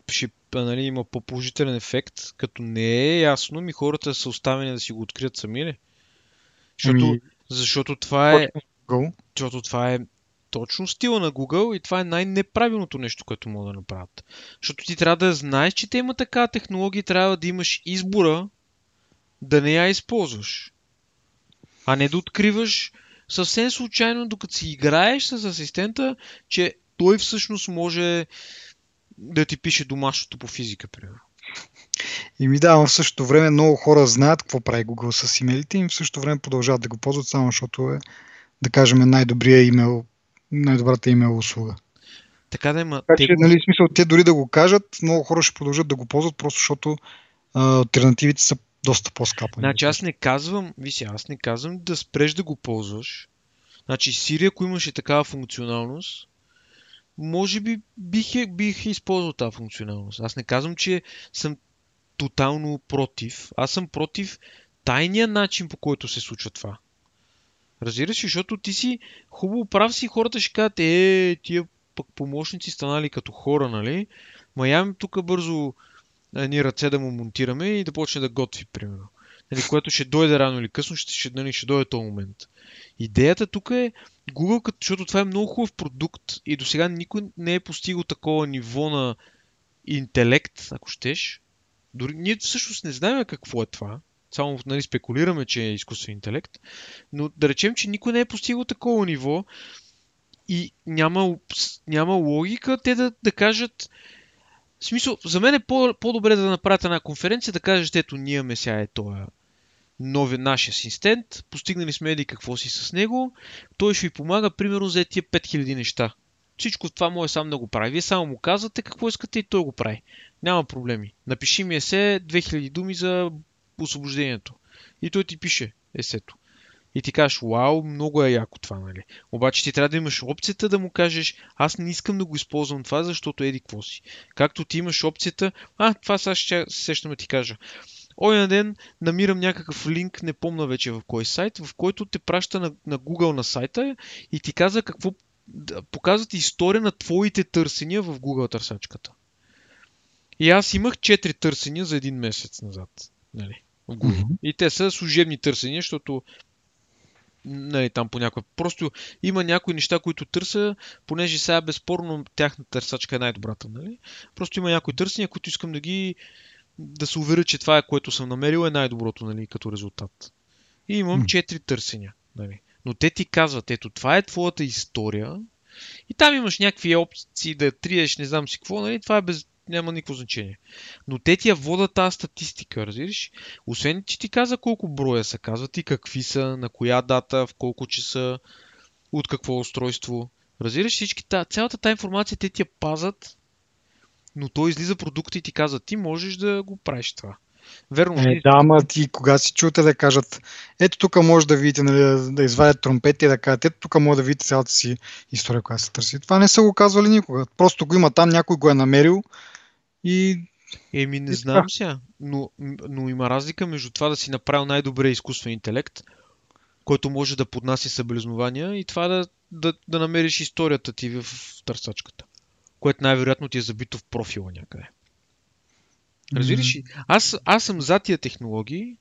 нали, има по-положителен ефект, като не е ясно, ми хората са оставени да си го открият сами ли? Защото, ами... защото това е... Google. Защото това е точно стила на Google и това е най-неправилното нещо, което могат да направят. Защото ти трябва да знаеш, че те има такава технология трябва да имаш избора да не я използваш. А не да откриваш съвсем случайно, докато си играеш с асистента, че той всъщност може да ти пише домашното по физика, примерно. И ми да, в същото време много хора знаят какво прави Google с имейлите и в същото време продължават да го ползват, само защото е, да кажем, най-добрия имейл, най-добрата имейл услуга. Така да има. Така че, нали, смисъл, те дори да го кажат, много хора ще продължат да го ползват, просто защото а, альтернативите са доста по-скапани. Значи аз не казвам, виж, аз не казвам да спреш да го ползваш. Значи Siri, ако имаше такава функционалност, може би бих, бих използвал тази функционалност. Аз не казвам, че съм тотално против. Аз съм против тайния начин, по който се случва това. Разбираш, защото ти си хубаво прав си, хората ще кажат, е, тия пък помощници станали като хора, нали? Ма я тук бързо едни ръце да му монтираме и да почне да готви, примерно. Нали, което ще дойде рано или късно, ще, ще, нали, ще дойде този момент. Идеята тук е Google, защото това е много хубав продукт и до сега никой не е постигал такова ниво на интелект, ако щеш. Дори ние всъщност не знаем какво е това. Само нали, спекулираме, че е изкуствен интелект. Но да речем, че никой не е постигал такова ниво и няма, няма логика те да, да кажат в смисъл, за мен е по- по-добре да направят една конференция, да кажете, ето ние имаме сега е този нови наш асистент, постигнали сме еди какво си с него, той ще ви помага, примерно, за тия 5000 неща. Всичко това може сам да го прави. Вие само му казвате какво искате и той го прави. Няма проблеми. Напиши ми есе 2000 думи за освобождението. И той ти пише есето и ти кажеш, вау, много е яко това, нали? Обаче ти трябва да имаш опцията да му кажеш, аз не искам да го използвам това, защото еди какво си. Както ти имаш опцията, а, това сега ще сещам да ти кажа. Оня ден намирам някакъв линк, не помна вече в кой сайт, в който те праща на, на Google на сайта и ти каза какво показва ти история на твоите търсения в Google търсачката. И аз имах 4 търсения за един месец назад. Нали, в Google. Mm-hmm. И те са служебни търсения, защото нали, там по някаква. Просто има някои неща, които търся, понеже сега безспорно тяхната търсачка е най-добрата. Нали? Просто има някои търсения, които искам да ги да се уверя, че това, е, което съм намерил, е най-доброто нали, като резултат. И имам четири търсения. Нали. Но те ти казват, ето, това е твоята история. И там имаш някакви опции да триеш, не знам си какво, нали? Това е без, няма никакво значение. Но те ти я водят тази статистика, разбираш? Освен, че ти каза колко броя са, казват и какви са, на коя дата, в колко часа, от какво устройство. Разбираш всички, цялата тази информация те ти я пазат Но той излиза продукта и ти казва, ти можеш да го правиш това. Верно. Е, да, ама ти кога си чуте да кажат, ето тук може да видите, нали, да извадят тромпети и да кажат, ето тук може да видите цялата си история, която се търси. Това не са го казвали никога. Просто го има там, някой го е намерил и Еми, не знам сега, но, но има разлика между това да си направил най-добре изкуствен интелект, който може да поднася съболезнования и това да, да, да намериш историята ти в търсачката, което най-вероятно ти е забито в профила някъде. Разбираш ли? Аз, аз съм за тия технологии.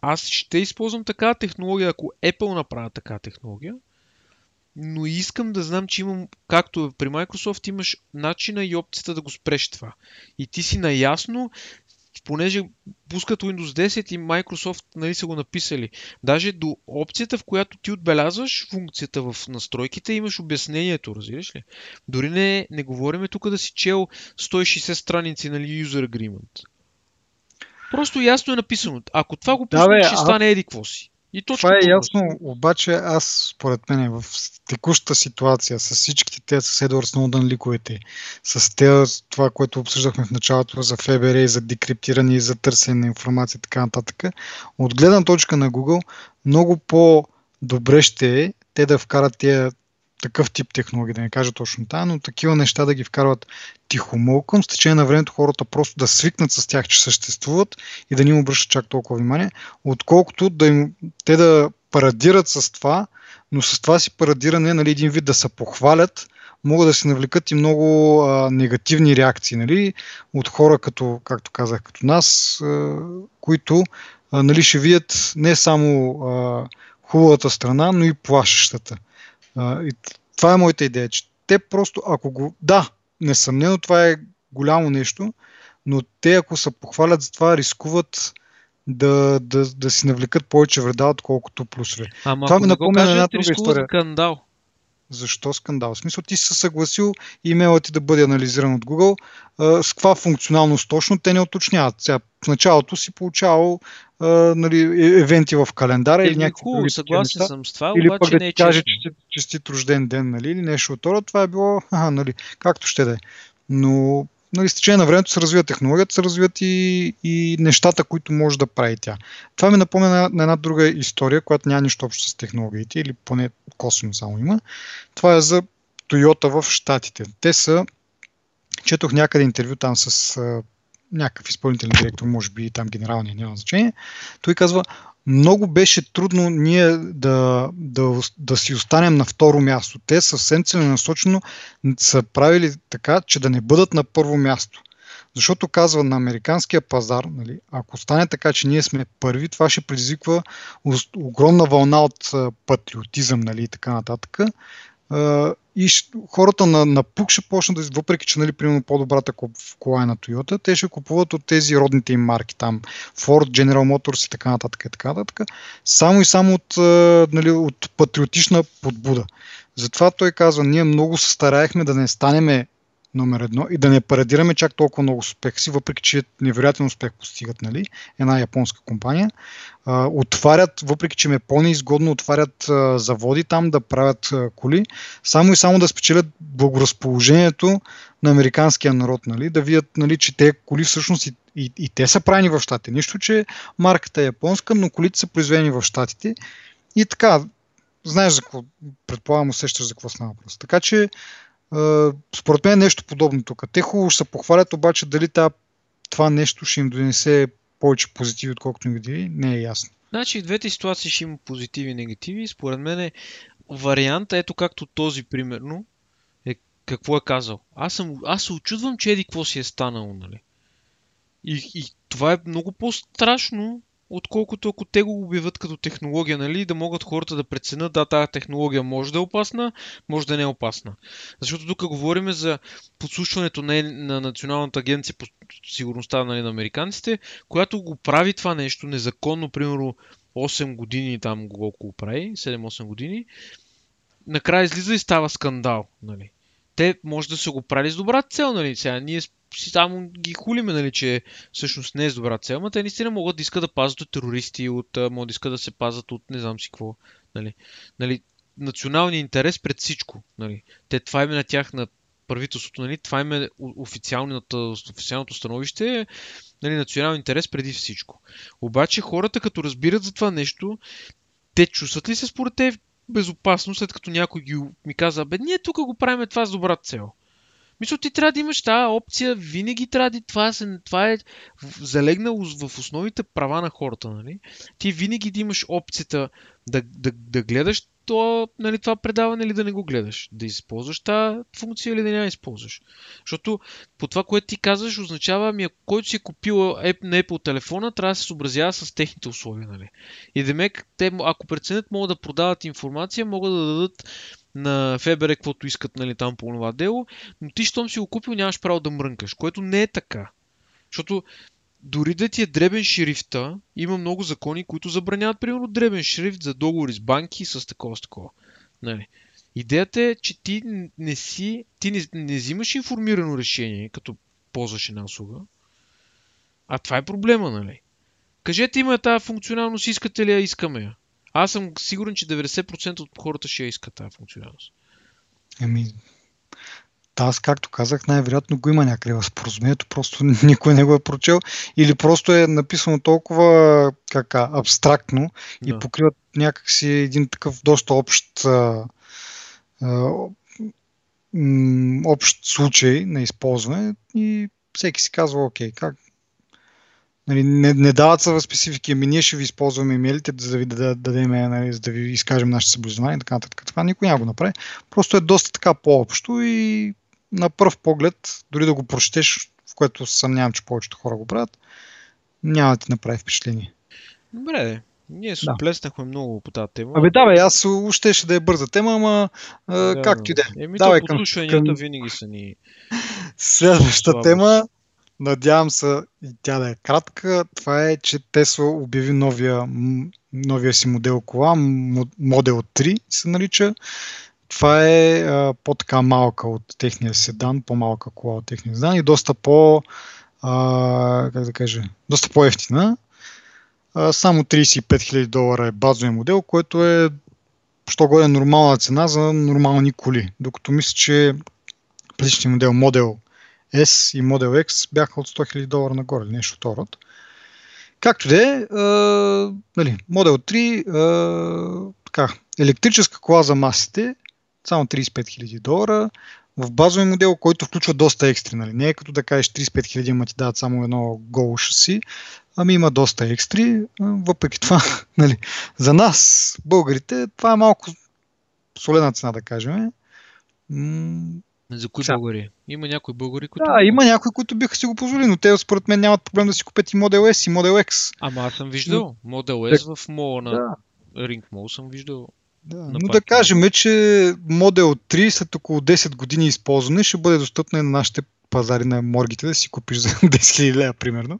Аз ще използвам такава технология, ако Apple направя такава технология. Но искам да знам, че имам, както при Microsoft имаш начина и опцията да го спреш това. И ти си наясно, понеже пускат Windows 10 и Microsoft нали, са го написали. Даже до опцията, в която ти отбелязваш функцията в настройките, имаш обяснението, разбираш ли? Дори не, не говориме тук да си чел 160 страници, нали, User Agreement. Просто ясно е написано. Ако това го пуснеш, да, ще стане еди какво си. И точно това е ясно, обаче аз, според мен, в текущата ситуация, с всичките тези с Едвард Сноудън ликовете, с тези, това, което обсъждахме в началото за ФБР и за декриптиране и за търсене на информация и така нататък, от гледна точка на Google, много по-добре ще е те да вкарат тези такъв тип технологии, да не кажа точно тая, но такива неща да ги вкарват тихомълком, с течение на времето хората просто да свикнат с тях, че съществуват и да ни им обръщат чак толкова внимание, отколкото да им, те да парадират с това, но с това си парадиране, нали, един вид да се похвалят, могат да се навлекат и много а, негативни реакции нали, от хора, като, както казах, като нас, а, които а, нали, ще видят не само а, хубавата страна, но и плашещата. А, и това е моята идея, че те просто, ако го... Да, несъмнено това е голямо нещо, но те ако се похвалят за това, рискуват да, да, да си навлекат повече вреда, отколкото плюсове. Ама това ми напомня една друга история. Скандал. Защо скандал? В смисъл ти си се съгласил имейлът ти да бъде анализиран от Google. А, с каква функционалност точно те не уточняват. Сега, в началото си получавал а, нали, е, евенти в календара е, или някакви хубаво, съгласен неща, съм с това, или обаче пък не е каже, че честит рожден ден, нали, или нещо от това. Това е било, аха, нали, както ще да е. Но нали, с течение на времето се развива технологията, се развиват и, и нещата, които може да прави тя. Това ми напомня на, на една друга история, която няма нищо общо с технологиите, или поне косвено само има. Това е за Toyota в Штатите. Те са, четох някъде интервю там с някакъв изпълнителен директор, може би там генералния, няма значение. Той казва, много беше трудно ние да, да, да си останем на второ място. Те съвсем целенасочено са правили така, че да не бъдат на първо място. Защото казва на американския пазар, нали, ако стане така, че ние сме първи, това ще предизвиква огромна вълна от патриотизъм нали, и така нататък и хората на, на пук ще почнат въпреки че нали, примерно по-добрата кола е на Toyota, те ще купуват от тези родните им марки, там Ford, General Motors и така нататък, и така нататък, само и само от, нали, от патриотична подбуда. Затова той казва, ние много се стараехме да не станеме номер едно и да не парадираме чак толкова много успех си, въпреки че невероятен успех постигат нали, една японска компания. А, отварят, въпреки че ме по-неизгодно, отварят а, заводи там да правят а, коли, само и само да спечелят благоразположението на американския народ, нали, да видят, нали, че те коли всъщност и, и, и те са правени в щатите. Нищо, че марката е японска, но колите са произведени в щатите. И така, знаеш за какво, предполагам, усещаш за какво става въпрос. Така че според мен е нещо подобно тук. Те хубаво ще се похвалят, обаче дали това нещо ще им донесе повече позитиви, отколкото негативи, не е ясно. Значи, в двете ситуации ще има позитиви и негативи. Според мен е варианта, ето както този примерно, е какво е казал. Аз, съм, аз се очудвам, че еди какво си е станало, нали? И, и това е много по-страшно, отколкото ако те го обявят като технология, нали, да могат хората да преценят, да, тази технология може да е опасна, може да не е опасна. Защото тук говорим за подслушването на, на Националната агенция по сигурността нали, на американците, която го прави това нещо незаконно, примерно 8 години там го прави, 7-8 години, накрая излиза и става скандал. Нали. Те може да са го правили с добра цел, нали? Сега ние си само ги хулиме, нали, че всъщност не е с добра цел, но те наистина могат да искат да пазят от терористи, от, могат да искат да се пазят от не знам си какво. Нали. Нали, националния интерес пред всичко. Нали. Те, това е на тях на правителството. Нали? Това им е официалното, официалното становище, нали, национален интерес преди всичко. Обаче хората, като разбират за това нещо, те чувстват ли се според те безопасно, след като някой ги, ми каза, бе, ние тук го правим това с добра цел. Мисля, ти трябва да имаш тази опция, винаги трябва да това, това е залегнало в основите права на хората, нали? Ти винаги да имаш опцията да, да, да гледаш то, нали, това предаване или да не го гледаш. Да използваш тази функция или да не я използваш. Защото по това, което ти казваш, означава, ами, който си е купил на Apple телефона, трябва да се съобразява с техните условия. Нали? И демек, те, ако преценят, могат да продават информация, могат да дадат на Фебере каквото искат нали, там по това дело, но ти, щом си го купил, нямаш право да мрънкаш, което не е така. Защото дори да ти е дребен шрифта, има много закони, които забраняват, примерно, дребен шрифт за договори с банки и с такова с такова. Нали. Идеята е, че ти не си, ти не, не взимаш информирано решение, като ползваш една услуга, а това е проблема, нали? Кажете има тази функционалност, искате ли я, искаме я. Аз съм сигурен, че 90% от хората ще я искат тази функционалност. Еми, аз, както казах, най-вероятно го има някъде в споразумението, просто никой не го е прочел или просто е написано толкова кака, абстрактно да. и покриват някакси един такъв доста общ а, а, общ случай на използване и всеки си казва, окей, как, Нали, не, не дават се в специфики, ами ние ще ви използваме имейлите, за да ви дадем, нали, за да ви изкажем нашите съблюдования и така нататък. Това никой няма го направи. Просто е доста така по-общо и на пръв поглед, дори да го прочетеш, в което съмнявам, че повечето хора го правят, няма да ти направи впечатление. Добре, ние се да. много по тази тема. Абе, да, бе, аз още ще да е бърза тема, ама да, както и да е. Еми, Давай, към, към... винаги са ни... Следващата тема, надявам се и тя да е кратка, това е, че Тесла обяви новия, новия си модел кола, модел 3 се нарича. Това е а, по-така малка от техния седан, по-малка кола от техния седан и доста по, а, как да кажа, доста по-ефтина. А, само 35 000 долара е базовия модел, което е що горе нормална цена за нормални коли. Докато мисля, че предишният модел, модел S и Model X бяха от 100 000 долара нагоре, нещо род. Както де, е, нали, Model 3, е, така, електрическа кола за масите, само 35 000 долара, в базови модел, който включва доста екстри. Нали? Не е като да кажеш 35 000, ама ти дадат само едно голо шаси, ами има доста екстри. Въпреки това, нали, за нас, българите, това е малко солена цена, да кажем. За кои българи? Има някои българи, които... Да, има някои, които биха си го позволили, но те според мен нямат проблем да си купят и Model S и Model X. Ама аз съм виждал Model S в мола на да. Ring Mall съм виждал. Да, но да кажем, че Model 3 след около 10 години използване ще бъде достъпна на нашите пазари на моргите да си купиш за 10 000 лева, примерно.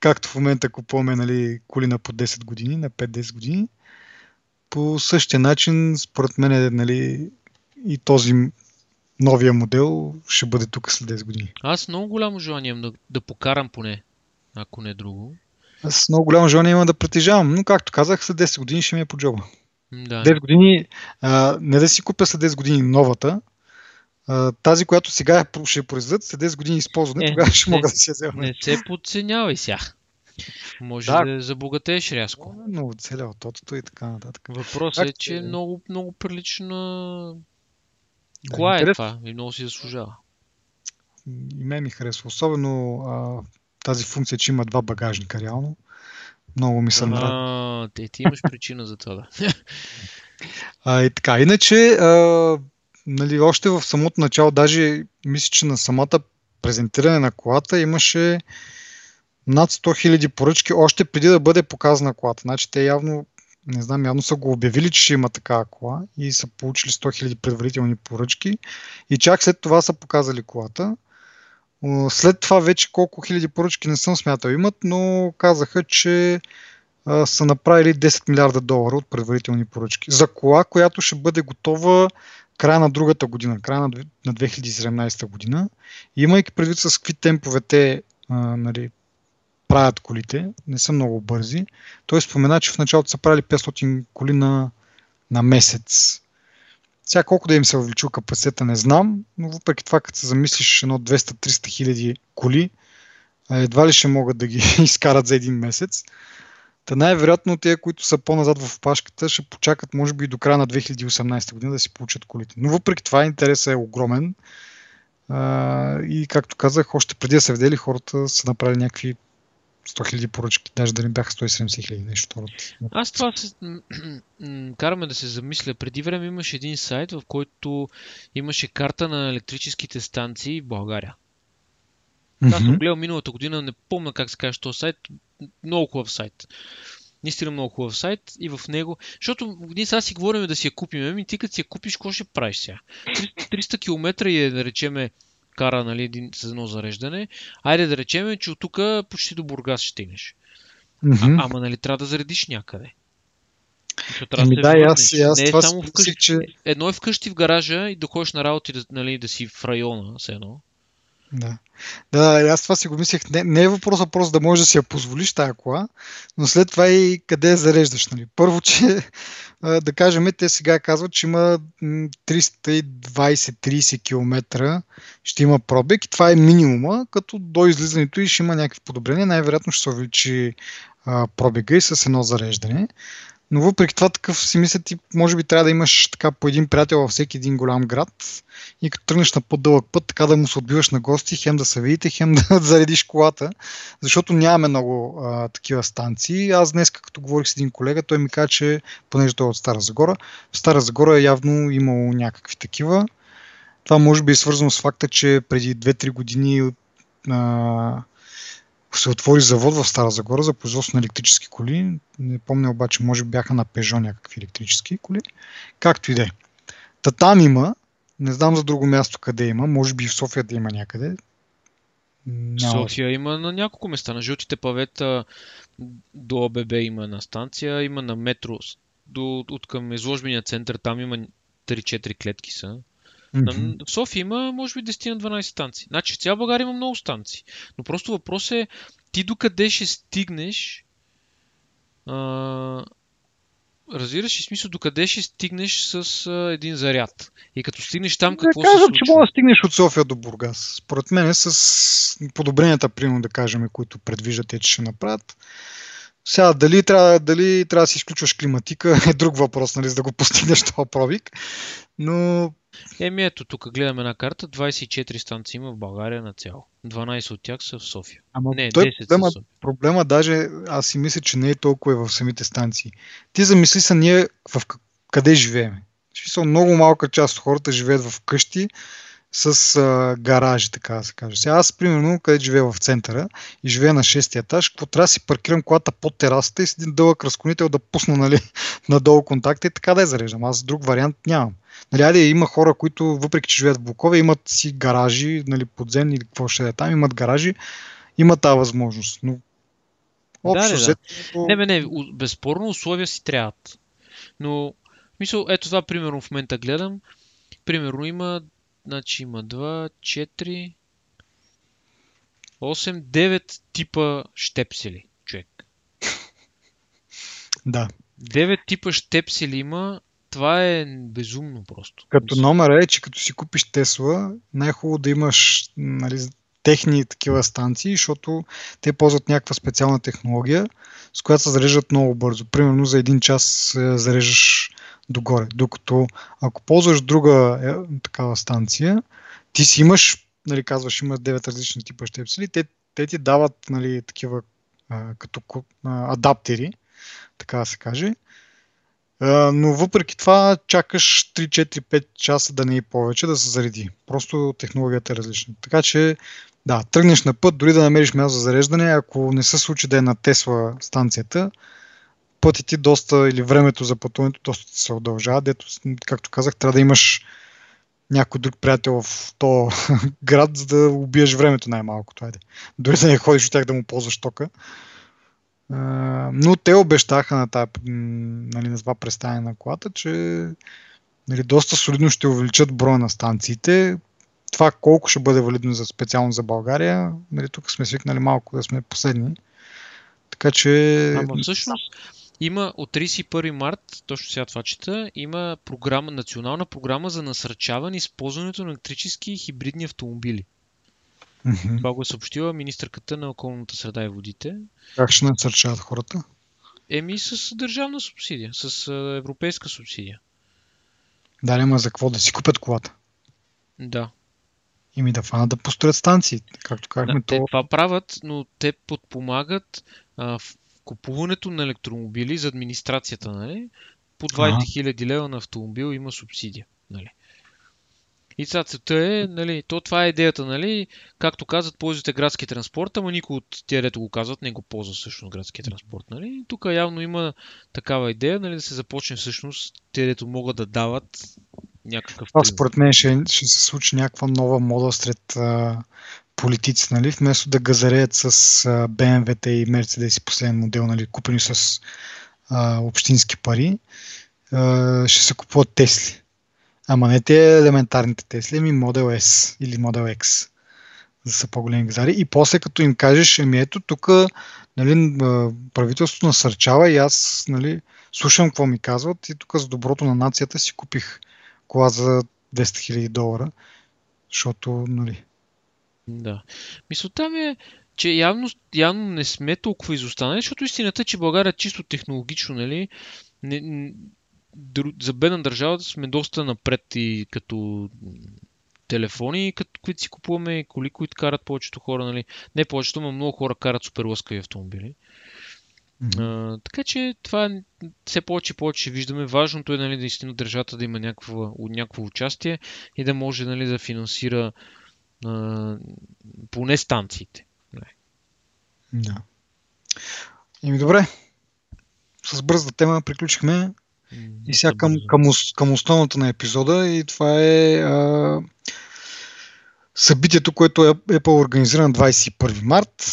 Както в момента купуваме нали, колина по 10 години, на 5-10 години. По същия начин, според мен, е, нали, и този новия модел ще бъде тук след 10 години. Аз много голямо желание имам да, да покарам поне, ако не друго. Аз много голямо желание имам да притежавам, но както казах, след 10 години ще ми е по джоба. Да. 10 години, а, не да си купя след 10 години новата, а, тази, която сега ще произведат, след 10 години използване, е, тогава ще не, мога да си я взема. Не се подценявай сега. Може да, да забогатееш рязко. Но целя от тотото и така нататък. Въпросът е, че е много, много прилична Кола е това и много си заслужава. И мен ми харесва. Особено а, тази функция, че има два багажника реално. Много ми се нравится. Те, ти имаш причина за това, да. а, и така, иначе, а, нали, още в самото начало, даже мисля, че на самата презентиране на колата имаше над 100 000 поръчки, още преди да бъде показана колата. Значи те явно не знам, явно са го обявили, че ще има такава кола и са получили 100 000 предварителни поръчки и чак след това са показали колата. След това вече колко хиляди поръчки не съм смятал имат, но казаха, че са направили 10 милиарда долара от предварителни поръчки. За кола, която ще бъде готова края на другата година, края на, на 2017 година. Имайки предвид с какви темпове те нали, правят колите, не са много бързи. Той спомена, че в началото са правили 500 коли на, на месец. Сега колко да им се увеличил капацитета не знам, но въпреки това, като се замислиш едно 200-300 хиляди коли, едва ли ще могат да ги изкарат за един месец. Та най-вероятно те, които са по-назад в опашката, ще почакат може би до края на 2018 година да си получат колите. Но въпреки това интересът е огромен. А, и както казах, още преди да се видели, хората са направили някакви 100 хиляди поръчки, даже да не бяха 170 хиляди, нещо второто. Аз това се... караме да се замисля. Преди време имаше един сайт, в който имаше карта на електрическите станции в България. Mm-hmm. Аз съм гледал миналата година, не помня как се казва този сайт, много хубав сайт. Наистина много хубав сайт и в него, защото ние сега си говорим да си я купим, ами ти като си я купиш, какво ще правиш сега? 300, 300 км е, да речеме, кара нали, един, с едно зареждане. Айде да речем, че от тук почти до Бургас ще стигнеш. Mm-hmm. А, ама нали трябва да заредиш някъде. Ами да, да аз, аз не е това само вкъщи. Че... Едно е вкъщи в гаража и да ходиш на работа и да, нали, да си в района, с едно. Да. Да, аз това си го мислех. Не, не е въпросът просто да можеш да си я позволиш тази кола, но след това и къде я зареждаш. Нали? Първо, че да кажем, те сега казват, че има 320-30 км ще има пробег и това е минимума, като до излизането и ще има някакви подобрения. Най-вероятно ще се увеличи пробега и с едно зареждане. Но въпреки това такъв си мисля, ти може би трябва да имаш така по един приятел във всеки един голям град и като тръгнеш на по-дълъг път, така да му се отбиваш на гости, хем да се видите, хем да заредиш колата, защото нямаме много а, такива станции. Аз днес, като говорих с един колега, той ми каза, че понеже той е от Стара Загора, в Стара Загора е явно имало някакви такива. Това може би е свързано с факта, че преди 2-3 години а, се отвори завод в Стара Загора за производство на електрически коли. Не помня обаче, може би бяха на Peugeot някакви електрически коли. Както и да е. Та там има, не знам за друго място къде има, може би в София да има някъде. Няма. София има на няколко места. На жълтите павета до ОББ има на станция, има на метро до, от към изложбения център, там има 3-4 клетки са. Mm-hmm. В София има, може би, 10 на 12 станции. Значи в цяла България има много станции. Но просто въпрос е ти докъде ще стигнеш а, разбираш ли смисъл докъде ще стигнеш с а, един заряд? И като стигнеш там, какво да се случва? че мога да стигнеш от София до Бургас. Според мен с подобренията, примерно да кажем, които предвиждате, че ще направят. Сега, дали трябва, дали трябва да си изключваш климатика е друг въпрос, нали, за да го постигнеш това пробик. Но Еми ето, тук гледаме на карта, 24 станции има в България на цяло. 12 от тях са в София. Ама не, той 10 проблема, са в София. проблема даже, аз си мисля, че не е толкова в самите станции. Ти замисли са ние в къде живеем. Много малка част от хората живеят в къщи, с а, гаражи, така да се каже. Сега аз, примерно, къде живея в центъра и живея на 6 етаж, какво трябва да си паркирам колата под терасата и с един дълъг разклонител да пусна нали, надолу контакта и така да я зареждам. Аз друг вариант нямам. Нали, аде, има хора, които, въпреки че живеят в блокове, имат си гаражи, нали, подземни или какво ще е там, имат гаражи, имат тази възможност. Но общо да, да. Не, не, не, безспорно условия си трябват. Но, мисъл, ето това, примерно, в момента гледам. Примерно има Значи има 2, 4, 8, 9 типа щепсели, човек. Да. 9 типа щепсели има. Това е безумно просто. Като номер е, че като си купиш Тесла, най-хубаво да имаш нали, техни такива станции, защото те ползват някаква специална технология, с която се зареждат много бързо. Примерно за един час зареждаш догоре. Докато ако ползваш друга е, такава станция, ти си имаш, нали, казваш, има 9 различни типа щепсели, те, те ти дават нали, такива а, като а, адаптери, така да се каже. А, но въпреки това чакаш 3-4-5 часа да не е повече да се зареди. Просто технологията е различна. Така че да, тръгнеш на път, дори да намериш място за зареждане, ако не се случи да е на Тесла станцията, пъти ти доста, или времето за пътуването доста се удължава, дето, както казах, трябва да имаш някой друг приятел в то град, за да убиеш времето най-малкото. Айде. Дори да не ходиш от тях да му ползваш тока. но те обещаха на, тази, нали, на това представяне на колата, че нали, доста солидно ще увеличат броя на станциите. Това колко ще бъде валидно за, специално за България, нали, тук сме свикнали малко да сме последни. Така че... Ама всъщност има от 31 март, точно сега това чета, има програма, национална програма за насърчаване използването на електрически и хибридни автомобили. Мгм. Това го е съобщила министърката на околната среда и водите. Как ще насърчават хората? Еми с държавна субсидия, с европейска субсидия. Дали ма за какво да си купят колата? Да. Ими да фанат да построят станции. Както казахме, Да, те то... това правят, но те подпомагат а, в купуването на електромобили за администрацията, нали? По 20 Ага. 000 лева на автомобил има субсидия, нали? И сега целта е, нали, то това е идеята, нали, както казват, ползвате градски транспорт, ама никой от тия, дето го казват, не го ползва всъщност градски транспорт, нали. Тук явно има такава идея, нали, да се започне всъщност, те, дето могат да дават някакъв Това според мен ще, ще се случи някаква нова мода сред а, политици, нали? Вместо да газареят с а, BMW-та и Mercedes последен модел, нали? Купени с а, общински пари, а, ще се купуват Тесли. Ама не те елементарните Тесли, ами Model S или Model X, за са по-големи газари. И после като им кажеш, еми ето тук нали, правителството насърчава и аз нали, слушам какво ми казват и тук за доброто на нацията си купих кола за 200 000 долара, защото, нали, Да. Мисълта ми е, че явно, явно не сме толкова изостанали, защото истината е, че България чисто технологично, нали, не, н- дру- за бедна държава сме доста напред и като телефони, като, които си купуваме, коли, които карат повечето хора, нали. Не повечето, но много хора карат супер лъскави автомобили. А, така че това е все повече и повече виждаме. Важното е нали, наистина държавата да има някакво, някакво участие и да може нали, да финансира поне станциите. да. Еми добре, с бърза тема приключихме и сега към, към, към основната на епизода и това е а, събитието, което е Apple организира на 21 март.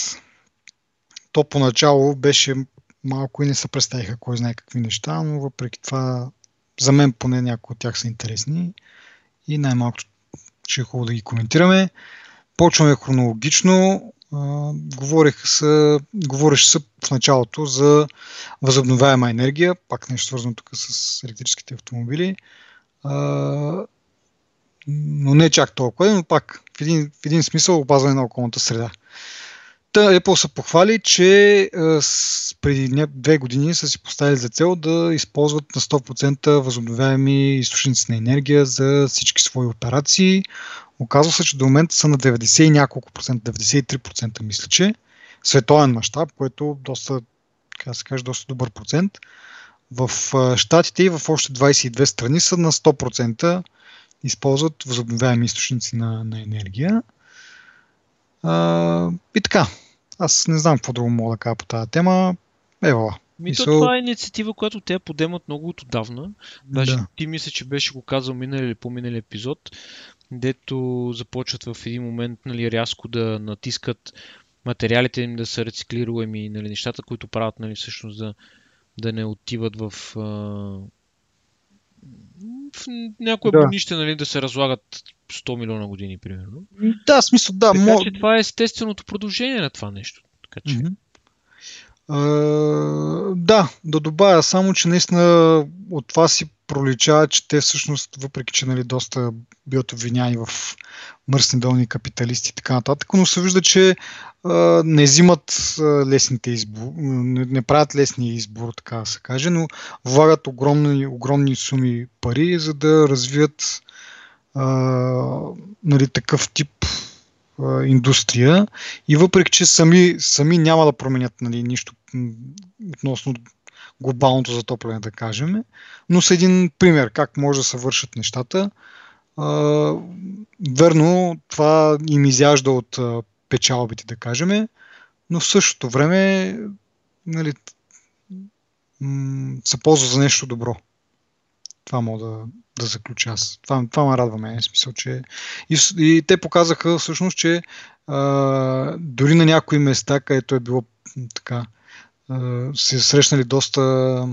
То поначало беше малко и не се представиха кой знае какви неща, но въпреки това за мен поне някои от тях са интересни и най-малкото ще е хубаво да ги коментираме. Почваме хронологично. А, говорех се, говореше се в началото за възобновяема енергия, пак нещо свързано тук с електрическите автомобили. Но не чак толкова, но пак в един, в един смисъл опазване на околната среда. Та Apple се похвали, че с, преди две години са си поставили за цел да използват на 100% възобновяеми източници на енергия за всички свои операции. Оказва се, че до момента са на 90 и няколко процента, 93% мисля, че световен мащаб, което е доста, да се каже, доста добър процент. В Штатите и в още 22 страни са на 100% използват възобновяеми източници на, на енергия. А, и така, аз не знам какво друго мога да кажа по тази тема. Ева. Ми, Мисъл- това е инициатива, която те подемат много отдавна. Даже Да. ти мисля, че беше го казал минали или по-минали епизод, дето започват в един момент нали, рязко да натискат материалите им да са рециклируеми, нали, нещата, които правят нали, всъщност да, да не отиват в, в някое Да. бонище, нали, да се разлагат 100 милиона години, примерно. Да, смисъл, да. така мо- че това е естественото продължение на това нещо. Така че, Мгм. А, да, да добавя само, че наистина от това си проличава, че те всъщност, въпреки че нали, доста биват обвиняни в мръсни долни капиталисти и така нататък, но се вижда, че а, не взимат лесните избор, не, не правят лесния избор, така да се каже, но влагат огромни, огромни суми пари, за да развият а, нали, такъв тип а, индустрия и въпреки, че сами, сами няма да променят нали, нищо относно глобалното затопляне, да кажем, но с един пример как може да се вършат нещата. А, верно, това им изяжда от а, печалбите, да кажем, но в същото време нали, се ползва за нещо добро. Това мога да, да заключа аз. Това, това ме радва мен. Смисъл, че... и, и те показаха всъщност, че а, дори на някои места, където е било така, а, се срещнали доста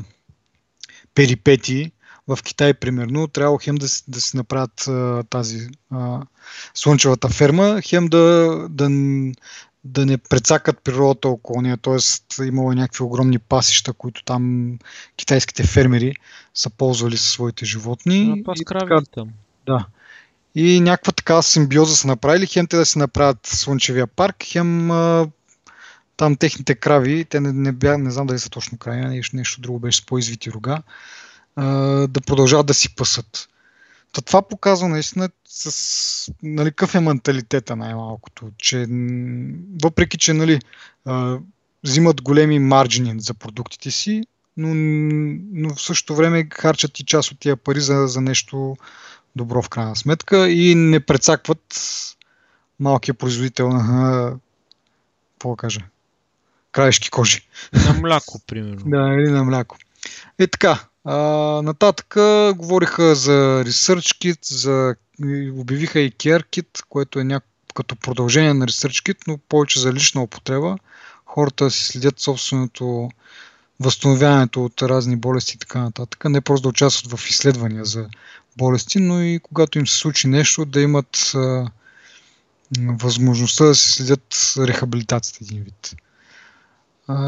перипети, в Китай, примерно, трябва хем да, да си направят а, тази а, слънчевата ферма, хем да, да, да не прецакат природата около нея, т.е. имало някакви огромни пасища, които там китайските фермери са ползвали със своите животни. А, това с и така, там. да. И някаква така симбиоза са направили, хем те да се направят Слънчевия парк, хем а, там техните крави, те не, не, бя, не знам дали са точно крави, нещо, нещо друго беше с по-извити рога, а, да продължават да си пасат. Та това показва наистина с нали, какъв е менталитета най-малкото, че въпреки, че нали, а, взимат големи марджини за продуктите си, но, но в същото време харчат и част от тия пари за, за нещо добро в крайна сметка и не прецакват малкия производител на, какво кажа, краешки кожи. На мляко, примерно. Да, или на мляко. Е така, а, нататък говориха за ResearchKit, за, обявиха и CareKit, което е няк... като продължение на ResearchKit, но повече за лична употреба. Хората си следят собственото възстановяването от разни болести и така нататък. Не просто да участват в изследвания за болести, но и когато им се случи нещо, да имат а, възможността да се следят рехабилитацията един вид.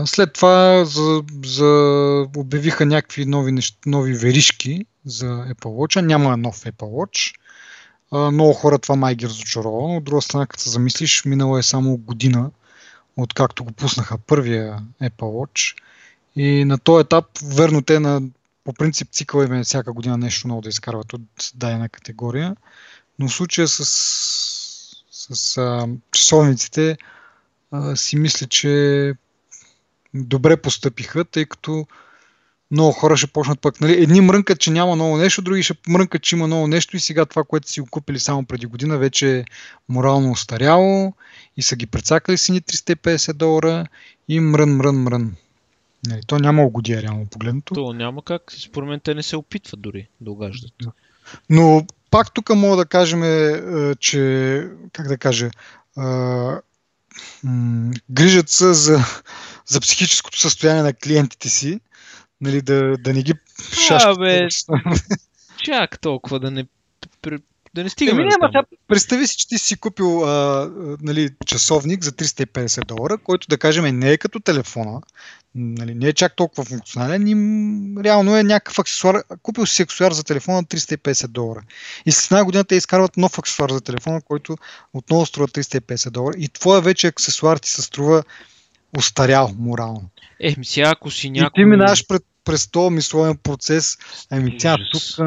След това за, за, обявиха някакви нови, нещ, нови веришки за Apple Watch. Няма нов Apple Watch. А, много хора това май ги разочарова, от друга страна, като се замислиш, минала е само година, откакто го пуснаха първия Apple Watch. И на този етап, верно, те на, по принцип цикъл е всяка година нещо ново да изкарват от дадена категория, но в случая с, с а, часовниците а, си мисля, че добре постъпиха, тъй като много хора ще почнат пък. Нали? Едни мрънкат, че няма ново нещо, други ще мрънкат, че има ново нещо и сега това, което си го купили само преди година, вече е морално устаряло и са ги прецакали си ни 350 долара и мрън, мрън, мрън. Нали, то няма угодия реално погледнато. То няма как. Според мен те не се опитват дори да угаждат. Но пак тук мога да кажем, е, че, как да кажа, грижат се за, за психическото състояние на клиентите си, нали, да, да не ги шашат. бе, чак толкова да не, да не стигаме Еми, няма, представи си, че ти си купил а, нали, часовник за 350 долара, който да кажем не е като телефона, нали, не е чак толкова функционален и реално е някакъв аксесуар. Купил си аксесуар за телефона на 350 долара. И след една година те изкарват нов аксесуар за телефона, който отново струва 350 долара. И твоя вече аксесуар ти се струва устарял морално. Е, сега ако си И някой... ти минаваш пред, през този мисловен процес. Еми тя тук.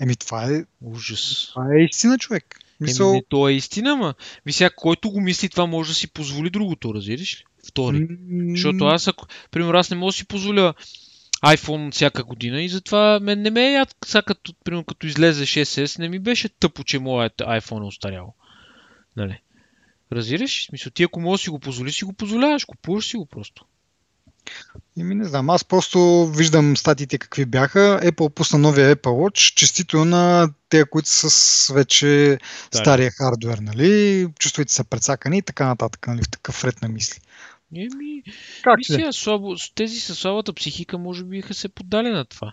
Еми това е, Ужас. това е истина, човек. Мисъл, Еми, не, то е истина, ма. Ви сега, който го мисли, това може да си позволи другото, разбираш ли? Втори. Защото аз, ако, примерно, аз не мога да си позволя iPhone всяка година и затова мен не ме е яд, сега като, примерно, като излезе 6S, не ми беше тъпо, че моят iPhone е устарял. Нали? Разбираш? Смисъл, ти ако можеш да си го позволиш, си го позволяваш, купуваш си го просто. Еми не знам, аз просто виждам статиите какви бяха. Apple пусна новия Apple Watch, честито на те, които са с вече Да. стария хардвер, нали? Чувствайте се прецакани и така нататък, нали? В такъв ред на мисли. Еми, Как ми ще? сега, слабо, тези със слабата психика може би биха се поддали на това.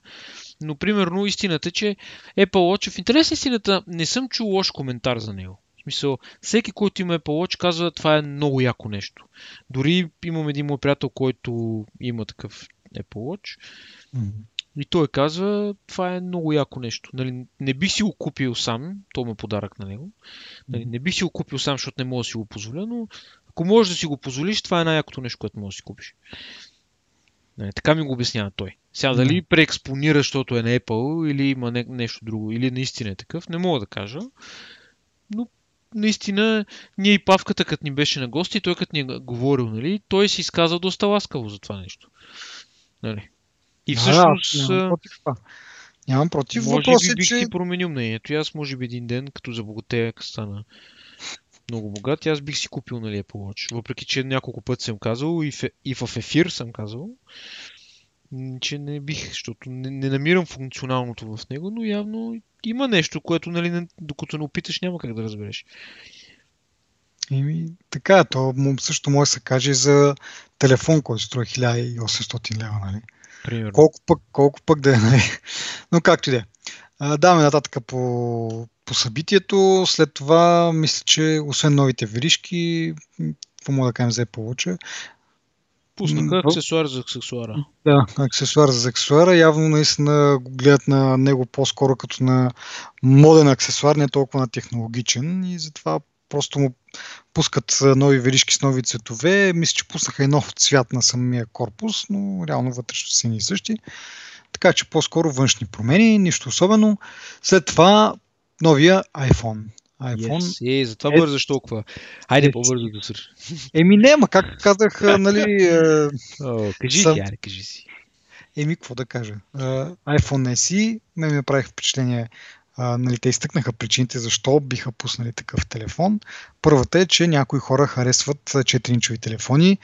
Но примерно истината е, че Apple Watch, в интерес на истината, не съм чул лош коментар за него. В смисъл, всеки, който има Apple Watch, казва, това е много яко нещо. Дори имам един мой приятел, който има такъв Apple Watch. М. И той казва, това е много яко нещо. Нали, не бих си го купил сам, то ме подарък на него. Нали, не бих си го купил сам, защото не мога да си го позволя, но ако можеш да си го позволиш, това е най-якото нещо, което можеш да си купиш. Нали, така ми го обяснява той. Сега дали преекспонира, защото е на Apple или има не, нещо друго, или наистина е такъв, не мога да кажа. Но наистина, ние и Павката, като ни беше на гости, той като ни е говорил, нали, той си изказа доста ласкаво за това нещо. Нали. И всъщност, да, нямам против. Нямам против. може Въпрос би е, бих че... си променил мнението. И аз може би един ден, като забогатея, като стана много богат, и аз бих си купил нали, Apple Watch. Въпреки, че няколко пъти съм казал и в, и в ефир съм казал, че не бих, защото не, не намирам функционалното в него, но явно има нещо, което, нали, не- докато не опиташ, няма как да разбереш. Еми, така то също може да се каже за телефон, който струва 1800 лева, нали? Примерно. Колко пък, колко пък да е, нали? Но както и да е. Даваме нататък по, по събитието. След това, мисля, че освен новите веришки, м, какво мога да кажем за Apple Watch? Пуснаха аксесуар за аксесуара. Да, аксесуар за аксесуара. Явно наистина го гледат на него по-скоро като на моден аксесуар, не толкова на технологичен и затова просто му пускат нови веришки с нови цветове. Мисля, че пуснаха и нов цвят на самия корпус, но реално вътрешно са ни същи. Така че по-скоро външни промени, нищо особено. След това новия iPhone. iPhone. Yes. Е, затова Е- бързаш толкова. Хайде Е, по-бързо да свърши. Еми не, ма как казах, нали, а, О, кажи Съм- си, аре, кажи си. Еми, какво да кажа? А, iPhone SE, ме ми направих впечатление, а, нали, те изтъкнаха причините защо биха пуснали такъв телефон. Първата е, че някои хора харесват 4-инчови телефони.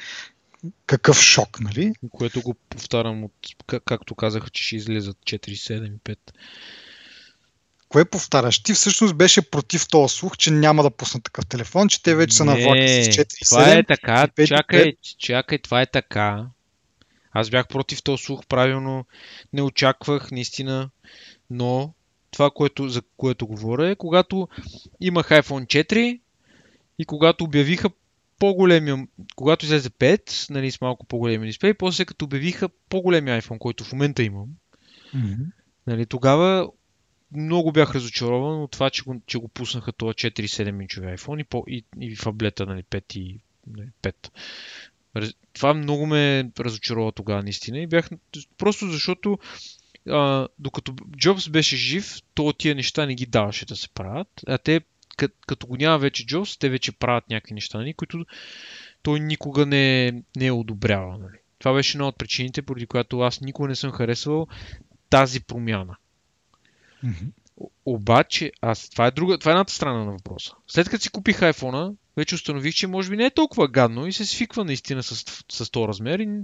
Какъв шок, нали? Което го повтарям от, как, както казаха, че ще излезат 4, 7 и 5. Кое повтаряш? Ти всъщност беше против този слух, че няма да пуснат такъв телефон, че те вече са на влака с 4 това е така, 5, чакай, чакай, това е така. Аз бях против този слух, правилно не очаквах, наистина, но това, което, за което говоря е, когато имах iPhone 4 и когато обявиха по-големия, когато излезе 5, нали, с малко по-големия дисплей, после като обявиха по-големия iPhone, който в момента имам, Мгм. Нали, тогава много бях разочарован от това, че го, че го пуснаха това 4-7 инчови iPhone и, по, и, и фаблета нали, 5 и нали, 5. Раз- Това много ме разочарова тогава наистина и бях просто защото а, докато Джобс беше жив, то тия неща не ги даваше да се правят, а те като го няма вече Джобс, те вече правят някакви неща, нали, които той никога не, не е одобрява. Нали. Това беше една от причините, поради която аз никога не съм харесвал тази промяна. Обаче, аз, това е друга, това е едната страна на въпроса. След като си купих iPhone, вече установих, че може би не е толкова гадно и се свиква наистина с, с този размер и,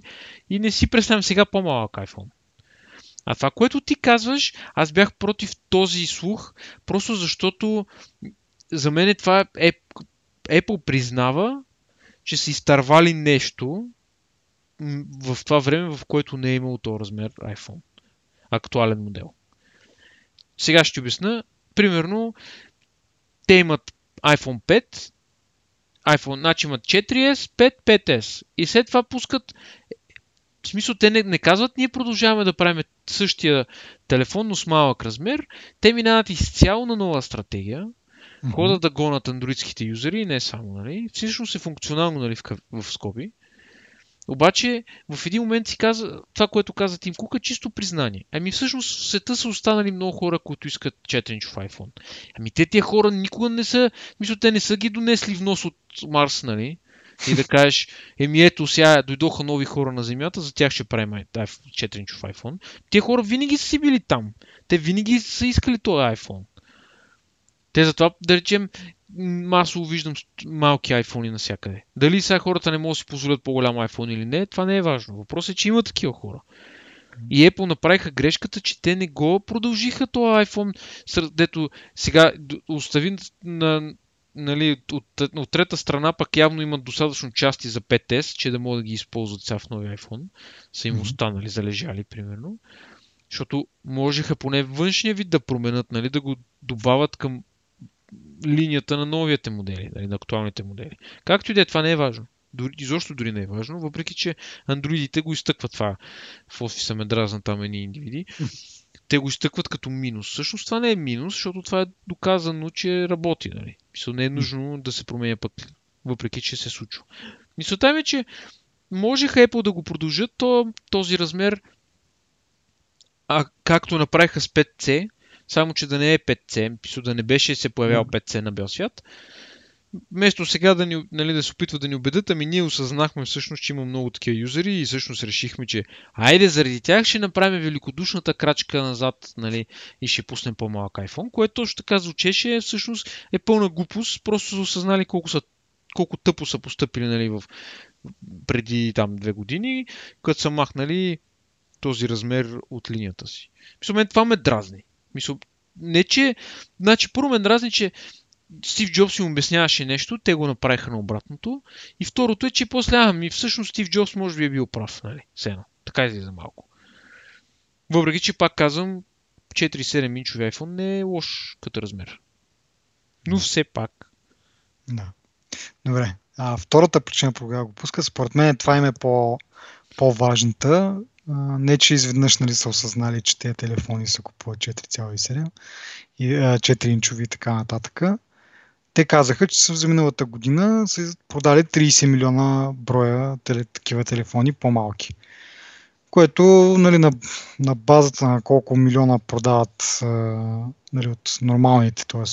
и не си представям сега по-малък iPhone. А това, което ти казваш, аз бях против този слух, просто защото за мен това е, Apple признава, че са изтървали нещо в това време, в което не е имало този размер iPhone. Актуален модел. Сега ще ти обясна. Примерно, те имат iPhone 5, iPhone, значи имат 4S, 5, 5S. И след това пускат в смисъл, те не, не казват, ние продължаваме да правим същия телефон, но с малък размер. Те минават изцяло на нова стратегия. Мгм. Ходят да гонат андроидските юзери не само, нали? Всъщност е функционално, нали, в, в скоби. Обаче, в един момент си каза, това, което каза Тим Кук е чисто признание. Ами всъщност в света са останали много хора, които искат 4-инчов iPhone. Ами те тия хора никога не са, мисля, те не са ги донесли внос от Марс, нали? И да кажеш, еми ето сега дойдоха нови хора на Земята, за тях ще правим ай- ай- 4-инчов iPhone. Тия хора винаги са си били там. Те винаги са искали този iPhone. Те затова, да речем, масово виждам малки iPhone навсякъде. Дали сега хората не могат да си позволят по-голям iPhone или не, това не е важно. Въпросът е, че има такива хора. И Apple направиха грешката, че те не го продължиха този iPhone, дето сега остави на, нали, от, от трета страна пък явно имат достатъчно части за 5S, че да могат да ги използват сега в новия iPhone. Са им останали, залежали, примерно. Защото можеха поне външния вид да променят, нали, да го добавят към линията на новите модели, нали, на актуалните модели. Както и да е, това не е важно. Дори, изобщо дори не е важно, въпреки че андроидите го изтъкват това. В офиса ме дразнат там едни индивиди. Те го изтъкват като минус. Всъщност това не е минус, защото това е доказано, че работи. Нали? Мисля, не е нужно да се променя пък, въпреки че се случва. Мисълта ми е, че можеха Apple да го продължат то, този размер, а както направиха с 5C, само че да не е 5C, мисля, да не беше се появял 5C на бял свят. Вместо сега да, ни, нали, да се опитват да ни убедят, ами ние осъзнахме всъщност, че има много такива юзери и всъщност решихме, че айде заради тях ще направим великодушната крачка назад нали, и ще пуснем по-малък iPhone, което точно така звучеше, всъщност е пълна глупост, просто са осъзнали колко, са, колко тъпо са поступили нали, в, преди там две години, като са махнали този размер от линията си. Мисля, мен това ме дразни. Мисля, не че... Значи, първо ме дразни, че Стив Джобс им обясняваше нещо, те го направиха на обратното. И второто е, че после, ами всъщност Стив Джобс може би е бил прав, нали? Сено. Така излиза малко. Въпреки, че пак казвам, 4-7 инчови iPhone не е лош като размер. Но все пак. Да. Добре. А втората причина, по която го пуска, според мен това им е по, по-важната. Не, че изведнъж нали, са осъзнали, че тези телефони са купуват 4,7 и 4-инчови и така нататък. Те казаха, че за миналата година са продали 30 милиона броя теле, такива телефони по-малки. Което нали, на, на базата на колко милиона продават нали, от нормалните, т.е.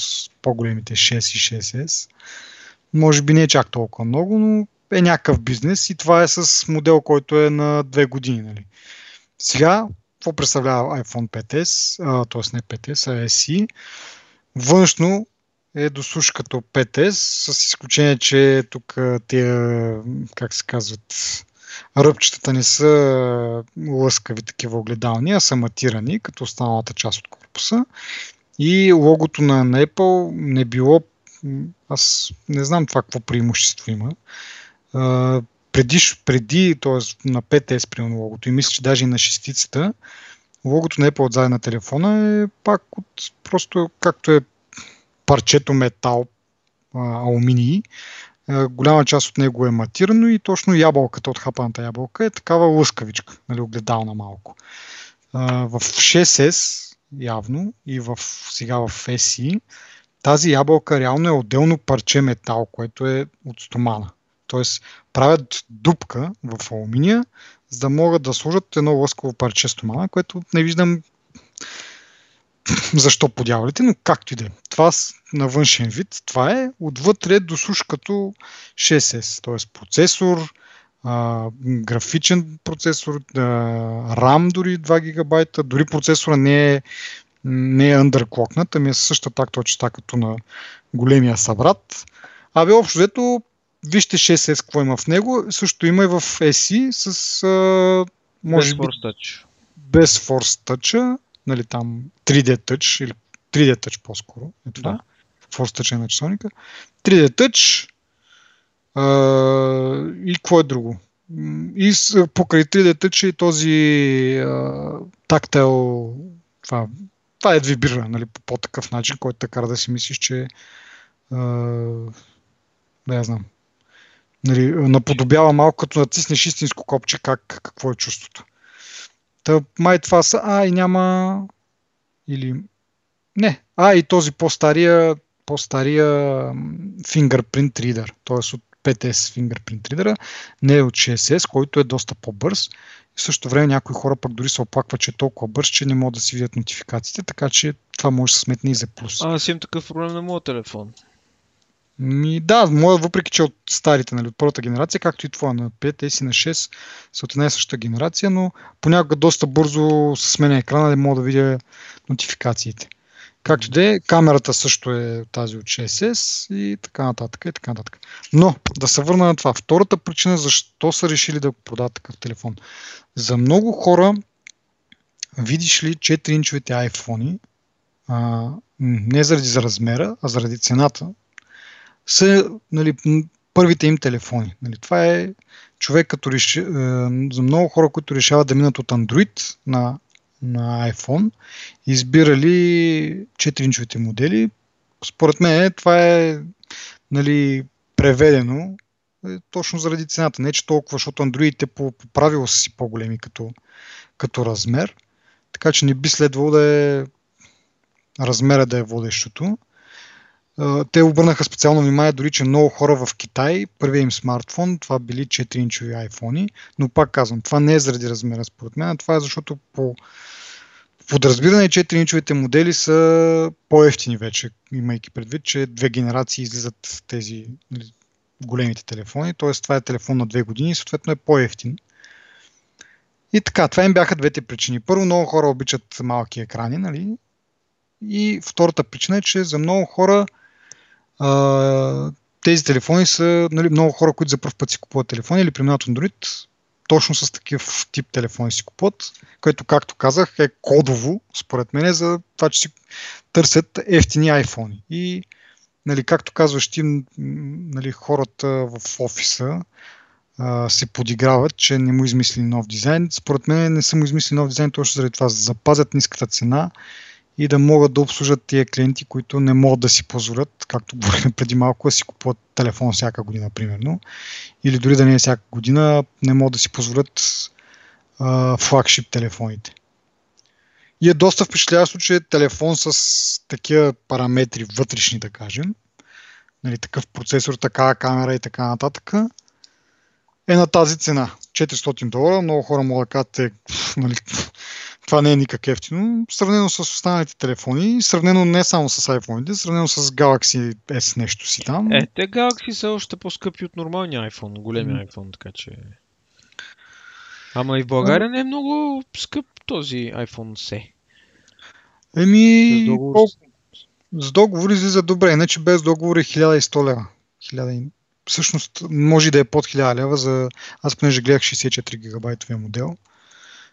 по-големите 6 и 6S, може би не е чак толкова много, но е някакъв бизнес и това е с модел, който е на две години. Нали. Сега, какво представлява iPhone 5S, т.е. не 5S, а SE? Външно е до суш като 5S, с изключение, че тук тия, как се казват, ръбчетата не са лъскави такива огледални, а са матирани, като останалата част от корпуса. И логото на, Apple не било, аз не знам това какво преимущество има. А, преди, т.е. на 5S примерно логото и мисля, че даже и на шестицата, логото на Apple отзади на телефона е пак от просто както е парчето метал, алуминий, голяма част от него е матирано и точно ябълката от хапаната ябълка е такава лъскавичка, нали, огледална малко. В 6S явно и в, сега в SE тази ябълка реално е отделно парче метал, което е от стомана. Тоест правят дупка в алуминия, за да могат да сложат едно лъскаво парче стомана, което не виждам защо подявалите, но както и да е. Това на външен вид, това е отвътре до суш като 6S, т.е. процесор, а, графичен процесор, а, RAM дори 2 гигабайта, дори процесора не е, не е underclocknat, ами е същата так точно като на големия събрат. Абе, общо взето, вижте 6S какво има в него, също има и в SE с а, може без би, Force Touch. Без Force Touch, нали там 3D Touch или 3D Touch по-скоро е това. Да. Force Touch е на часовника. 3D Touch а, и какво е друго? И с, покрай 3D Touch и този а, тактил това, това е вибрира нали, по, по такъв начин, който така да си мислиш, че а, да я знам. Нали, наподобява малко като натиснеш истинско копче как, какво е чувството. Та, май това са, а и няма или не, а и този по-стария, по-стария fingerprint reader, т.е. от 5S fingerprint reader, не е от 6S, който е доста по-бърз. В същото време някои хора пък дори се оплакват, че е толкова бърз, че не могат да си видят нотификациите, така че това може да се сметне и за плюс. А, аз имам такъв проблем на моят телефон. Ми, да, моя, въпреки че от старите, нали, от първата генерация, както и това на 5, и на 6 са от една и съща генерация, но понякога доста бързо се сменя екрана да мога да видя нотификациите. Както да е, камерата също е тази от 6S и така нататък и така нататък. Но да се върна на това. Втората причина защо са решили да продават такъв телефон. За много хора, видиш ли 4-инчовите iPhone, а, не заради за размера, а заради цената, са нали, първите им телефони. Нали, това е човек, като реши, е, за много хора, които решават да минат от Android на, на iPhone, избирали 4-инчовите модели. Според мен това е нали, преведено е, точно заради цената. Не, че толкова, защото Android по, по правило са си по-големи като, като размер. Така че не би следвало да е размера да е водещото. Те обърнаха специално внимание дори, че много хора в Китай, първият им смартфон, това били 4-инчови iPhone, но пак казвам, това не е заради размера според мен, това е защото по подразбиране 4-инчовите модели са по-ефтини вече, имайки предвид, че две генерации излизат тези нали, големите телефони, т.е. това е телефон на две години и съответно е по-ефтин. И така, това им бяха двете причини. Първо, много хора обичат малки екрани, нали? И втората причина е, че за много хора тези телефони са нали, много хора, които за първ път си купуват телефони или преминават Android, точно с такъв тип телефони си купуват, което, както казах, е кодово, според мен, за това, че си търсят ефтини iPhone. И, нали, както казваш ти, нали, хората в офиса а, се подиграват, че не му измисли нов дизайн. Според мен не са му измисли нов дизайн точно заради това. Запазят ниската цена и да могат да обслужат тия клиенти, които не могат да си позволят, както говорихме преди малко, да си купуват телефон всяка година, примерно. Или дори да не е всяка година, не могат да си позволят а, флагшип телефоните. И е доста впечатляващо, че е телефон с такива параметри вътрешни, да кажем, нали, такъв процесор, такава камера и така нататък, е на тази цена. 400 долара. Много хора могат да кажат, е, нали, това не е никак ефтино. Сравнено с останалите телефони, сравнено не само с iPhone, сравнено с Galaxy S нещо си там. Е, те Galaxy са още по-скъпи от нормалния iPhone, големия mm. iPhone, така че... Ама и в България не е много скъп този iPhone C. Еми, договор... с договор излиза добре, иначе без договор е 1100 лева. 1000... Всъщност, може да е под 1000 лева за... Аз понеже гледах 64 гигабайтовия модел.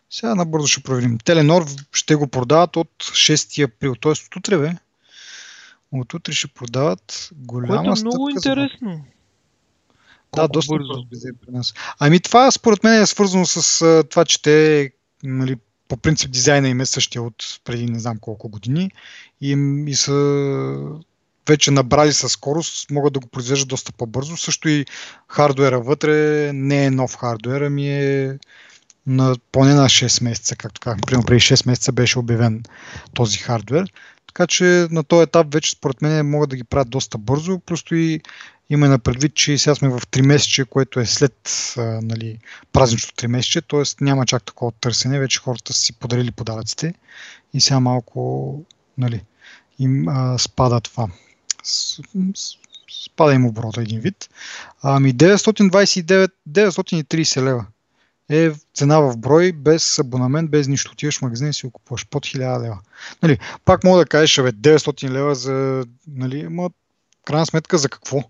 Сега набързо ще проверим. Теленор ще го продават от 6 април, т.е. от утре, бе. От утре ще продават голяма Което е много интересно. За... Да, доста бързо. бързо при нас. Ами това според мен е свързано с това, че те нали, по принцип дизайна им е същия от преди не знам колко години и, и са вече набрали със скорост, могат да го произвеждат доста по-бързо. Също и хардуера вътре не е нов хардуер, ами е на, поне на 6 месеца, както казахме. Примерно преди 6 месеца беше обявен този хардвер. Така че на този етап вече според мен могат да ги правят доста бързо. Просто и има на предвид, че сега сме в 3 месече, което е след а, нали, празничното 3 месече, т.е. няма чак такова търсене, вече хората са си подарили подаръците и сега малко нали, им а, спада това. Спада им оборота един вид. Ами 929, 930 лева е цена в брой, без абонамент, без нищо. Отиваш в магазин и си го купуваш под 1000 лева. Нали, пак мога да кажеш, бе, 900 лева за... Нали, ма, крайна сметка за какво?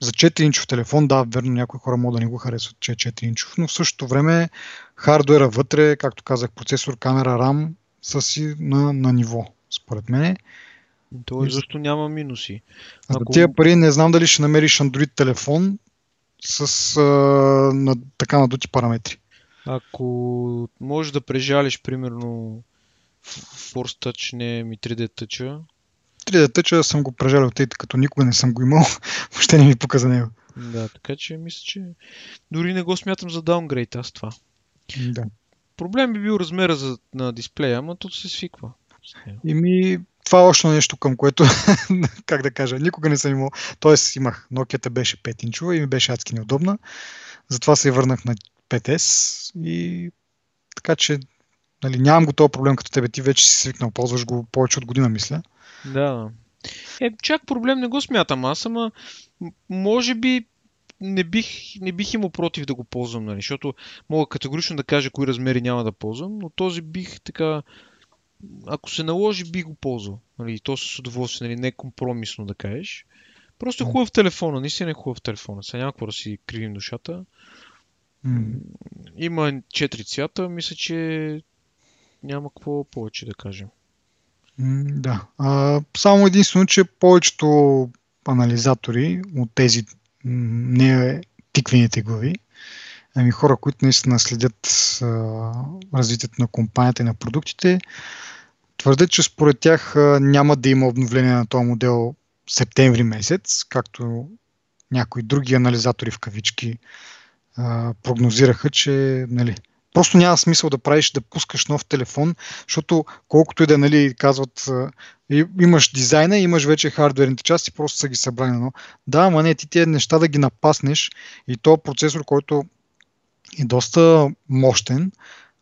За 4-инчов телефон, да, верно, някои хора могат да не го харесват, че е 4-инчов, но в същото време хардуера вътре, както казах, процесор, камера, RAM са си на, на ниво, според мен. То е защо няма минуси. Ако... За тия пари не знам дали ще намериш Android телефон, с а, на, така надути параметри. Ако можеш да прежалиш, примерно, Force Touch, не ми 3D Touch. 3D Touch съм го прежалил, тъй като никога не съм го имал, въобще не ми показа него. Да, така че мисля, че дори не го смятам за даунгрейд аз това. Да. Проблем би бил размера за, на дисплея, ама то се свиква. И ми, това е още нещо към което, как да кажа, никога не съм имал. Тоест имах, Nokia беше 5 инчова и ми беше адски неудобна. Затова се върнах на 5S и така че нали, нямам го този проблем като тебе. Ти вече си свикнал, ползваш го повече от година, мисля. Да. Е, чак проблем не го смятам аз, ама може би не бих, не бих имал против да го ползвам, нали, защото мога категорично да кажа кои размери няма да ползвам, но този бих така ако се наложи, би го ползвал. Нали, то с удоволствие, нали, не компромисно да кажеш. Просто е хубав телефона, наистина е хубав телефона. Сега няма да си кривим душата. Mm. Има 4 цвята, мисля, че няма какво повече да кажем. Mm, да. А, само единствено, че повечето анализатори от тези не тиквените глави, ами хора, които наистина следят развитието на компанията и на продуктите, твърдят, че според тях няма да има обновление на този модел септември месец, както някои други анализатори в кавички прогнозираха, че нали, просто няма смисъл да правиш, да пускаш нов телефон, защото колкото и да нали, казват, имаш дизайна, имаш вече хардверните части, просто са ги събрани. Но да, ама не, ти тези неща да ги напаснеш и то процесор, който и доста мощен,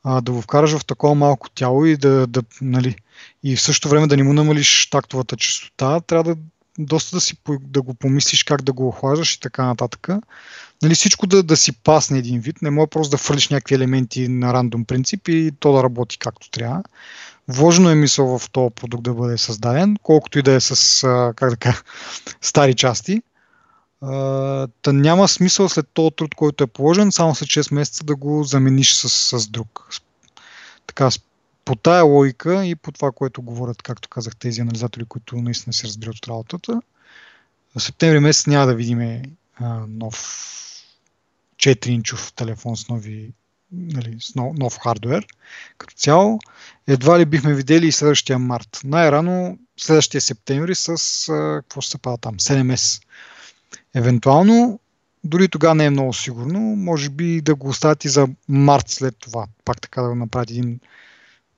а, да го вкараш в такова малко тяло и да, да нали, и в същото време да не му намалиш тактовата частота, трябва да доста да, си, да го помислиш как да го охлаждаш и така нататък. Нали, всичко да, да си пасне един вид, не може просто да фърлиш някакви елементи на рандом принцип и то да работи както трябва. Вложено е мисъл в този продукт да бъде създаден, колкото и да е с, как да кажа, стари части. Та няма смисъл след този труд, който е положен, само след 6 месеца да го замениш с, с друг. Така, по тая логика и по това, което говорят, както казах, тези анализатори, които наистина се разбират от работата, в септември месец няма да видим нов 4-инчов телефон с нови нали, с нов, нов хардвер. Като цяло, едва ли бихме видели и следващия март. Най-рано следващия септември с, а, какво ще се пада там, 7S. Евентуално, дори тогава не е много сигурно, може би да го оставят и за март след това. Пак така да го направят един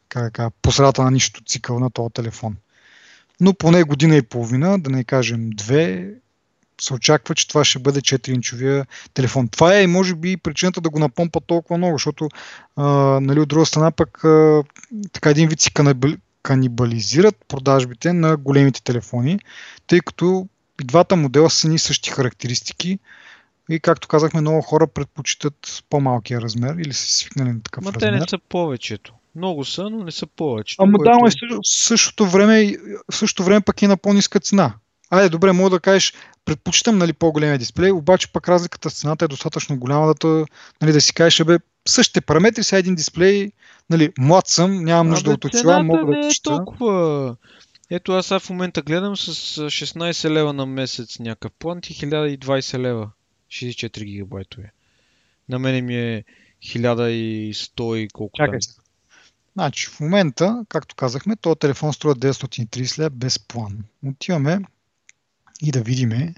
как да кажа, по средата на нищо цикъл на този телефон. Но поне година и половина, да не кажем две, се очаква, че това ще бъде 4-инчовия телефон. Това е, може би, причината да го напомпа толкова много, защото а, нали, от друга страна пък а, така един вид си канибализират продажбите на големите телефони, тъй като и двата модела са ни същи характеристики и както казахме, много хора предпочитат по-малкия размер или са свикнали на такъв Ма размер. те не са повечето. Много са, но не са повече. Ама да, но в същото време, в същото време пък е на по-ниска цена. Айде, добре, мога да кажеш, предпочитам нали, по-големия дисплей, обаче пък разликата с цената е достатъчно голяма да, нали, да си кажеш, бе, същите параметри, сега един дисплей, нали, млад съм, нямам нужда от очила, мога да не е чета. толкова. Ето аз сега в момента гледам с 16 лева на месец някакъв план и 1020 лева. 64 гигабайтове. На мене ми е 1100 и колко Чакай се. Значи, в момента, както казахме, този телефон струва 930 лева без план. Отиваме и да видиме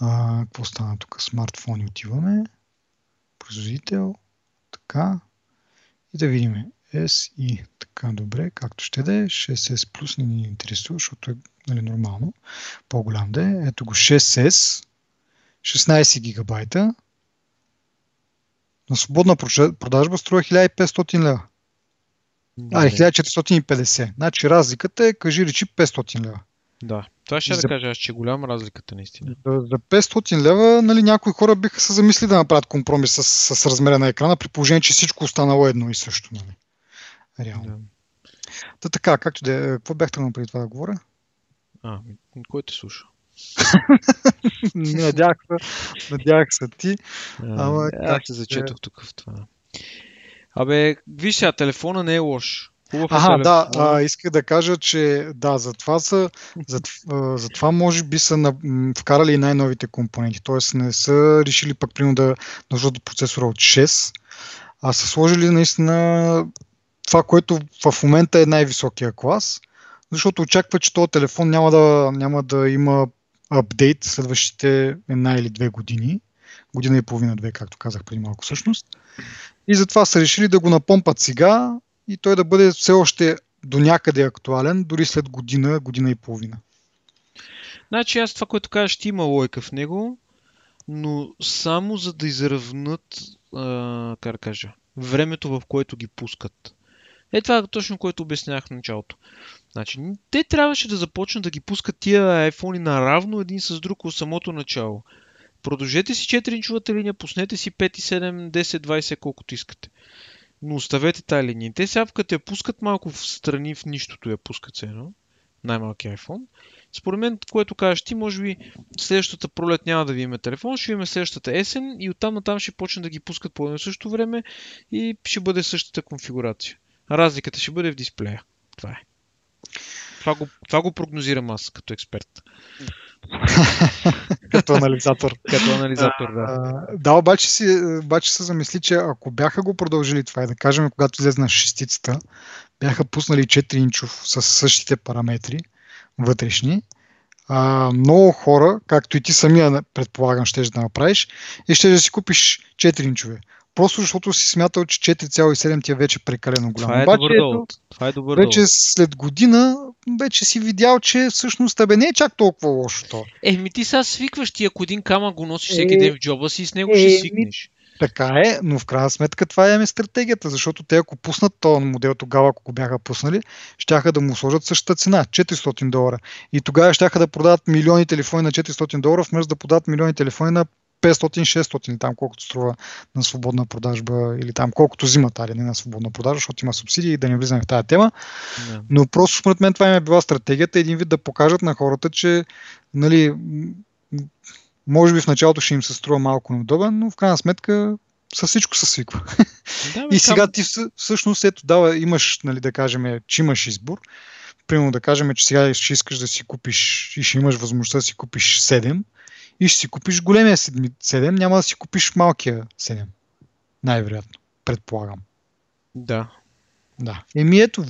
а, какво стана тук. Смартфони отиваме. Производител. Така. И да видиме. S и така добре, както ще да е. 6S плюс не ни интересува, защото е нали, нормално. По-голям да е. Ето го 6S. 16 гигабайта. На свободна продажба струва 1500 лева. А, 1450. Значи разликата е, кажи речи, 500 лева. Да, това ще За- да кажа аз, че е голяма разликата наистина. За, за 500 лева, нали, някои хора биха се замисли да направят компромис с, с размера на екрана, при положение, че всичко останало е едно и също. Нали. Реално. Да. Та така, както да какво бях тръгнал преди това да говоря? А, кой те слуша? надях се, надях се ти. Ама аз се зачетох тук в това. Абе, виж сега, телефона не е лош. Хубав е Ага, да, а, исках да кажа, че да, затова са, зат, а, затова може би са на, вкарали най-новите компоненти, т.е. не са решили пък примерно да наложат процесора от 6, а са сложили наистина това, което в момента е най-високия клас, защото очаква, че този телефон няма да, няма да има апдейт следващите една или две години, година и половина-две, както казах преди малко всъщност. И затова са решили да го напомпат сега и той да бъде все още до някъде актуален, дори след година, година и половина. Значи аз това, което кажа, ще има лойка в него, но само за да изравнат, а, как да кажа, времето, в което ги пускат. Е това е точно което обяснявах в началото. Значи, те трябваше да започнат да ги пускат тия iPhone наравно един с друг от самото начало. Продължете си 4-инчовата линия, пуснете си 5, 7, 10, 20, колкото искате. Но оставете тази линия. Те сега като я пускат малко в страни в нищото я пускат се едно. Най-малкият iPhone. Според мен, което кажеш ти, може би следващата пролет няма да ви имаме телефон, ще имаме следващата есен и оттам натам ще почнат да ги пускат по едно и също време и ще бъде същата конфигурация. Разликата ще бъде в дисплея. Това е. Това го, това го прогнозирам аз като експерт. Като анализатор. Като анализатор, да. Да, обаче, си, обаче се замисли, че ако бяха го продължили това и да кажем, когато излезна шестицата, бяха пуснали 4 инчов с същите параметри вътрешни, а, много хора, както и ти самия предполагам, ще да направиш, и ще да си купиш 4 инчове. Просто защото си смятал, че 4,7 ти е вече прекалено голямо. Това е Обаче, добър ето. Това е добър вече след година вече си видял, че всъщност тебе не е чак толкова лошо то. Еми ти сега свикваш ти, ако един камък го носиш всеки Е, ден в джоба си, с него е, ще свикнеш. Така е, но в крайна сметка това е стратегията, защото те ако пуснат този модел тогава, ако го бяха пуснали, щяха да му сложат същата цена 400 долара. И тогава щяха да продават милиони телефони на 400 долара, вместо да продават милиони телефони на 500-600 или там колкото струва на свободна продажба или там колкото взимат, али не на свободна продажба, защото има субсидии и да не влизаме в тази тема. Да. Но просто според мен това им е била стратегията, един вид да покажат на хората, че нали, може би в началото ще им се струва малко неудобен, но в крайна сметка със всичко се свиква. Да, бе, И сега ти всъ- всъщност ето дава, имаш, нали, да кажем, че имаш избор. Примерно да кажем, че сега ще искаш да си купиш и ще имаш възможността да си купиш 7 и ще си купиш големия 7, няма да си купиш малкия 7. Най-вероятно. предполагам. Да. Да. Еми ето,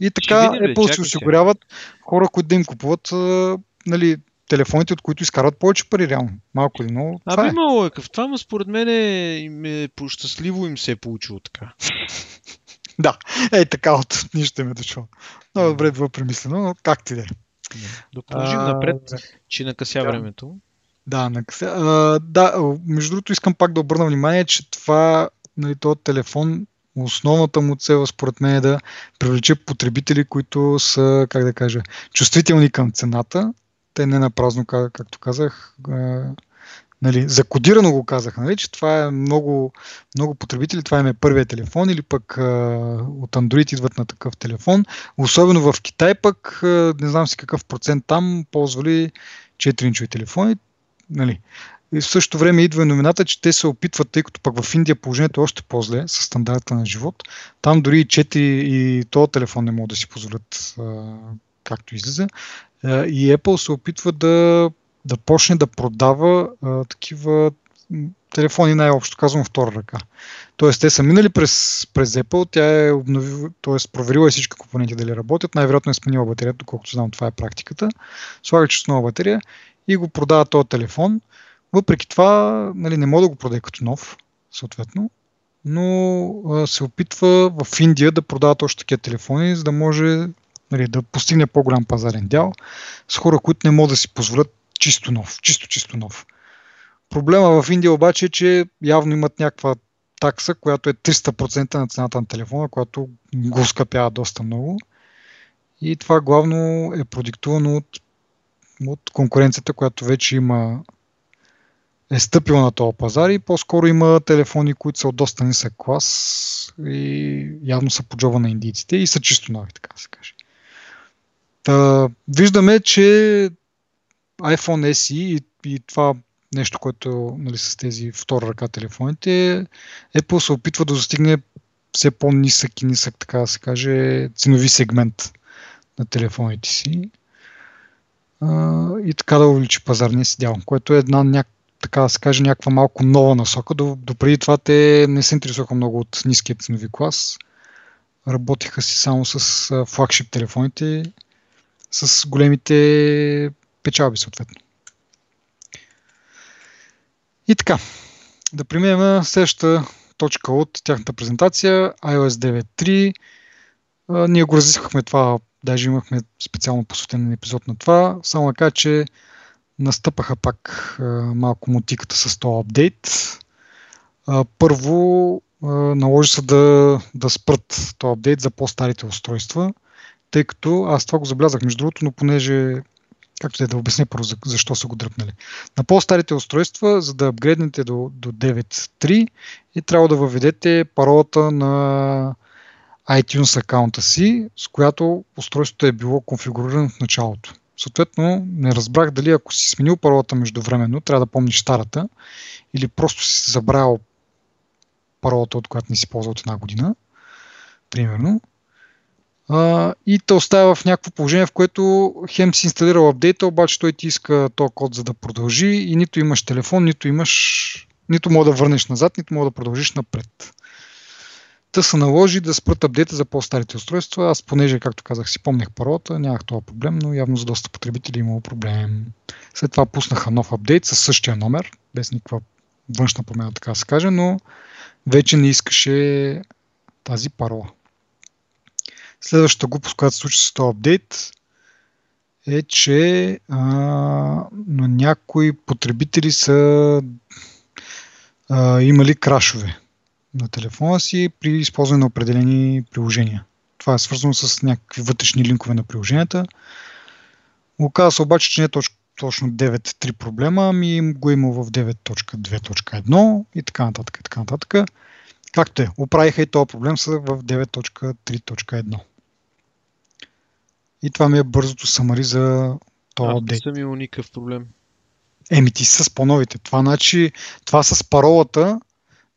и така видим, Apple чакай си осигуряват хора, които да им купуват а, нали, телефоните, от които изкарват повече пари реално. Малко или много. Абе, е. лойка. В това, ма според мен е, им е по-щастливо им се е получило така. Да, ей така от нищо ме е дошло. Много добре било премислено, но как ти да е. Да продължим напред, че накъся Да. времето. Да, накъсе. А, да, между другото искам пак да обърна внимание, че това, нали, този телефон, основната му цел според мен е да привлече потребители, които са, как да кажа, чувствителни към цената. Те не на празно, как, както казах, а, нали, закодирано го казах, нали, че това е много, много потребители, това им е първият телефон или пък а, от Android идват на такъв телефон. Особено в Китай пък, а, не знам си какъв процент там, ползвали 4-инчови телефони. Нали. И в същото време идва и номината, че те се опитват, тъй като пък в Индия положението е още по-зле с стандарта на живот. Там дори и 4 и този телефон не могат да си позволят както излиза. И Apple се опитва да, да почне да продава такива телефони най-общо казвам втора ръка. Тоест те са минали през, през Apple, тя е обновила, т.е. проверила е всички компоненти дали работят, най-вероятно е сменила батерията, доколкото знам това е практиката. Слага чрез нова батерия и го продава този телефон. Въпреки това, нали, не може да го продаде като нов, съответно, но а, се опитва в Индия да продават още такива телефони, за да може нали, да постигне по-голям пазарен дял с хора, които не могат да си позволят чисто нов, чисто чисто нов. Проблема в Индия обаче е, че явно имат някаква такса, която е 300% на цената на телефона, която го скъпява доста много. И това главно е продиктувано от, от конкуренцията, която вече има е стъпила на този пазар и по-скоро има телефони, които са от доста нисък клас и явно са по джоба на индийците и са чисто нови, така се каже. Та, виждаме, че iPhone SE и, и това нещо, което нали, с тези втора ръка телефоните, Apple се опитва да достигне все по-нисък и нисък, така да се каже, ценови сегмент на телефоните си и така да увеличи пазарния си дял, което е една няк... така да се каже, някаква малко нова насока. До, допреди това те не се интересуваха много от ниския ценови клас. Работиха си само с флагшип телефоните, с големите печалби съответно. И така, да преминем на следващата точка от тяхната презентация, iOS 9.3. Ние го разисквахме това, даже имахме специално посветен епизод на това. Само да че настъпаха пак а, малко мутиката с този апдейт. А, първо, а, наложи се да, да спрат този апдейт за по-старите устройства, тъй като аз това го заблязах между другото, но понеже както да, да обясня първо за, защо са го дръпнали. На по-старите устройства, за да апгрейднете до, до 9.3 и трябва да въведете паролата на iTunes акаунта си, с която устройството е било конфигурирано в началото. Съответно, не разбрах дали ако си сменил паролата междувременно, трябва да помниш старата, или просто си забравил паролата, от която не си ползвал от една година, примерно, Uh, и те оставя в някакво положение, в което хем си инсталирал апдейта, обаче той ти иска този код за да продължи и нито имаш телефон, нито имаш, нито мога да върнеш назад, нито мога да продължиш напред. Та се наложи да спрат апдейта за по-старите устройства. Аз, понеже, както казах, си помнях паролата, нямах това проблем, но явно за доста потребители имало проблем. След това пуснаха нов апдейт със същия номер, без никаква външна промяна, така се каже, но вече не искаше тази парола. Следващата глупост, която се случи с този апдейт, е, че а, на някои потребители са а, имали крашове на телефона си при използване на определени приложения. Това е свързано с някакви вътрешни линкове на приложенията. Оказва се обаче, че не е точно, точно 9.3 проблема, ами го е имал в 9.2.1 и така нататък. И така нататък. Както е, оправиха и този проблем са в 9.3.1. И това ми е бързото самари за този Аз не съм имал никакъв проблем. Еми ти с по-новите. Това, значи, това с паролата,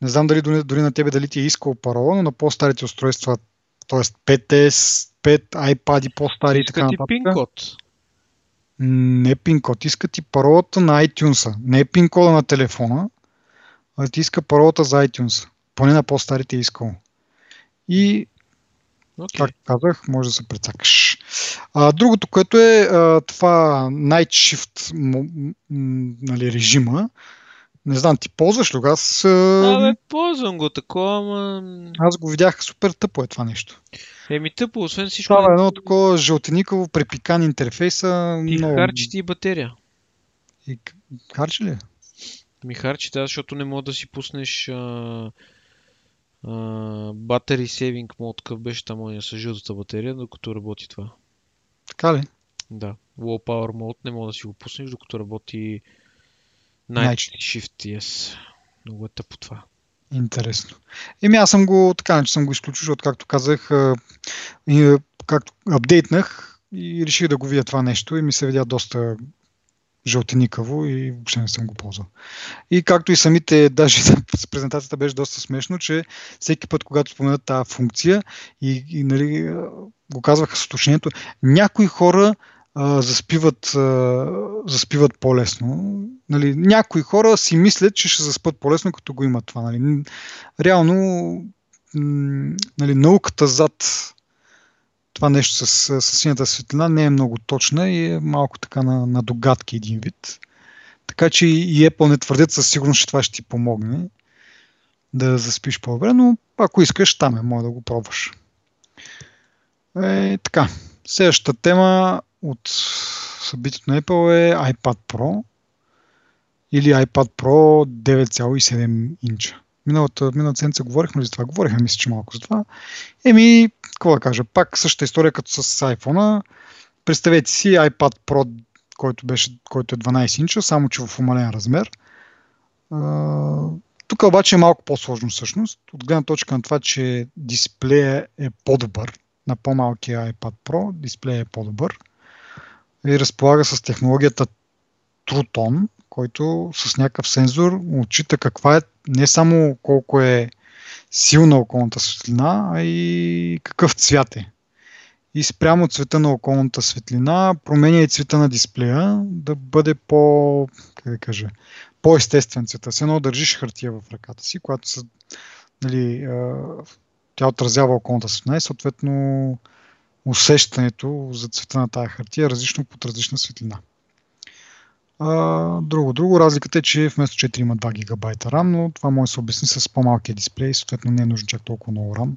не знам дали дори, дори на тебе дали ти е искал парола, но на по-старите устройства, т.е. 5S, 5 iPad по-стари и така нататък. пин-код. Не е пин код, иска ти паролата на iTunes. Не е пин кода на телефона, а ти иска паролата за iTunes. поне на по-старите е искал. И Окей. Както казах, може да се прецакаш. А, другото, което е а, това Night Shift м- м- нали, режима. Не знам, ти ползваш ли го? Аз, Абе, ползвам го такова, ама... аз го видях супер тъпо е това нещо. Еми тъпо, освен всичко, Това е едно такова жълтеникаво препикан интерфейса. ти много... харчи ти и батерия. И, харчи ли? Ми харчи, да, защото не мога да си пуснеш а, а, Battery Saving Mode, какъв беше там ония с жълтата батерия, докато работи това. Така ли? Да. Low Power Mode не мога да си го пуснеш, докато работи Night Night Shift, yes. Много е тъпо това. Интересно. Еми аз съм го, така че съм го изключил, защото както казах, както апдейтнах и реших да го видя това нещо и ми се видя доста жълтеникаво и въобще не съм го ползвал. И както и самите, даже с презентацията беше доста смешно, че всеки път, когато споменат тази функция и, и нали, го казваха с уточнението, някои хора заспиват, а, заспиват по-лесно. Нали, някои хора си мислят, че ще заспят по-лесно, като го имат това. Нали. Реално нали, науката зад това нещо с, с синята светлина не е много точна и е малко така на, на догадки един вид. Така че и Apple не твърдят със сигурност, че това ще ти помогне да заспиш по-добре, но ако искаш, там е, може да го пробваш. Е, така, следващата тема от събитието на Apple е iPad Pro или iPad Pro 9,7 инча. Миналата, миналата седмица говорихме за това? Говорихме, мисля, че малко за това. Еми, какво да кажа, пак същата история като с iPhone. Представете си iPad Pro, който, беше, който е 12 инча, само че в умален размер. Тук обаче е малко по-сложно всъщност, от гледна точка на това, че дисплея е по-добър на по-малкия iPad Pro, дисплея е по-добър и разполага с технологията True Tone, който с някакъв сензор отчита каква е не само колко е силна околната светлина, а и какъв цвят е. И спрямо цвета на околната светлина променя и цвета на дисплея да бъде по, как да кажа, по-естествен цвета. Се едно държиш хартия в ръката си, която са, нали, тя отразява околната светлина и съответно усещането за цвета на тази хартия е различно под различна светлина. А, друго, друго, разликата е, че вместо 4 има 2 гигабайта RAM, но това може да се обясни с по-малкия дисплей, съответно не е нужно чак толкова много RAM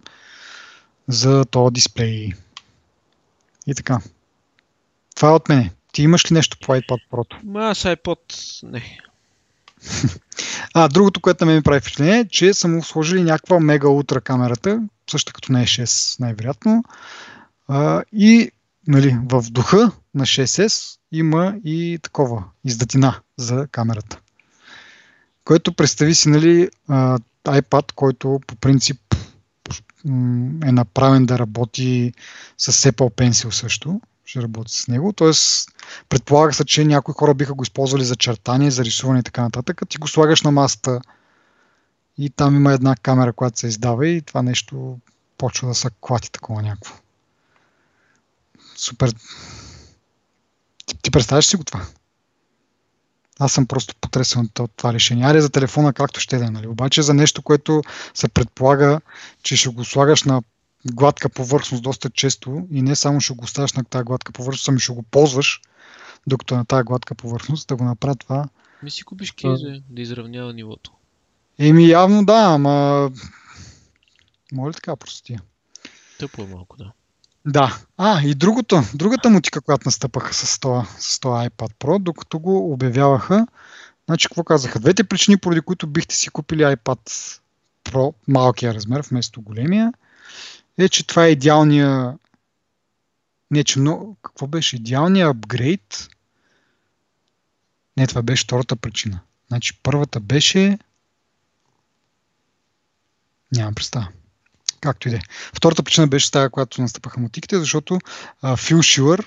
за този дисплей. И така. Това е от мене. Ти имаш ли нещо по iPad Pro? Ма аз iPod, не. А, другото, което на мен ми прави впечатление, е, че са му сложили някаква мега ултра камерата, също като на 6 най-вероятно. И нали, в духа на 6S има и такова издатина за камерата. Което представи си нали, iPad, който по принцип е направен да работи с Apple Pencil също. Ще работи с него. Тоест, предполага се, че някои хора биха го използвали за чертание, за рисуване и така нататък. Ти го слагаш на масата и там има една камера, която се издава и това нещо почва да се клати такова някакво. Супер. Ти, ти представяш си го това? Аз съм просто потресен от това решение. Аре за телефона както ще да е, нали? Обаче за нещо, което се предполага, че ще го слагаш на гладка повърхност доста често и не само ще го оставяш на тази гладка повърхност, ами ще го ползваш докато е на тази гладка повърхност, да го направя това. Ми си купиш кейза да изравнява нивото. Еми явно да, ама... Моля така простия. Тъпо е малко, да. Да. А, и другото, другата мутика, която настъпаха с това, с това iPad Pro, докато го обявяваха, значи какво казаха? Двете причини, поради които бихте си купили iPad Pro, малкия размер, вместо големия, е, че това е идеалния не, че много... Какво беше? Идеалният апгрейд? Не, това беше втората причина. Значи първата беше... Нямам представа. Както и да е. Втората причина беше тази, която настъпаха мутиките, защото а, Фил Шилър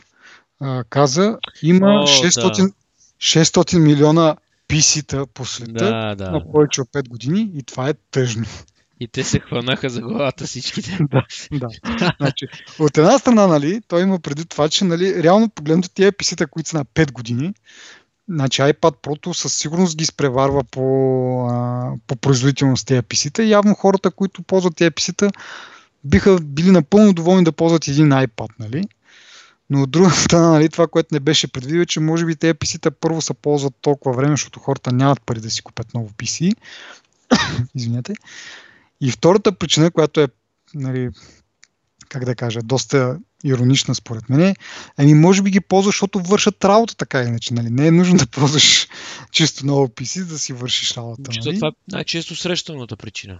а, каза, има О, 600, да. 600 милиона PC-та по света Да, да. на повече от 5 години и това е тъжно. И те се хванаха за главата всичките. да, да. Значи, от една страна, нали, той има преди това, че нали, реално погледнато тия PC-та, които са на 5 години, Значи iPad Pro със сигурност ги изпреварва по, а, по производителност тези PC-та. Явно хората, които ползват тези PC-та, биха били напълно доволни да ползват един iPad, нали? Но от друга страна, нали, това, което не беше предвидено, че може би тези PC-та първо се ползват толкова време, защото хората нямат пари да си купят ново PC. Извинете. И втората причина, която е, нали, как да кажа, доста иронична според мен, ами може би ги ползваш, защото вършат работа така иначе. Нали? Не е нужно да ползваш чисто ново PC, да си вършиш работа. Нали? Това е най-често срещаната причина.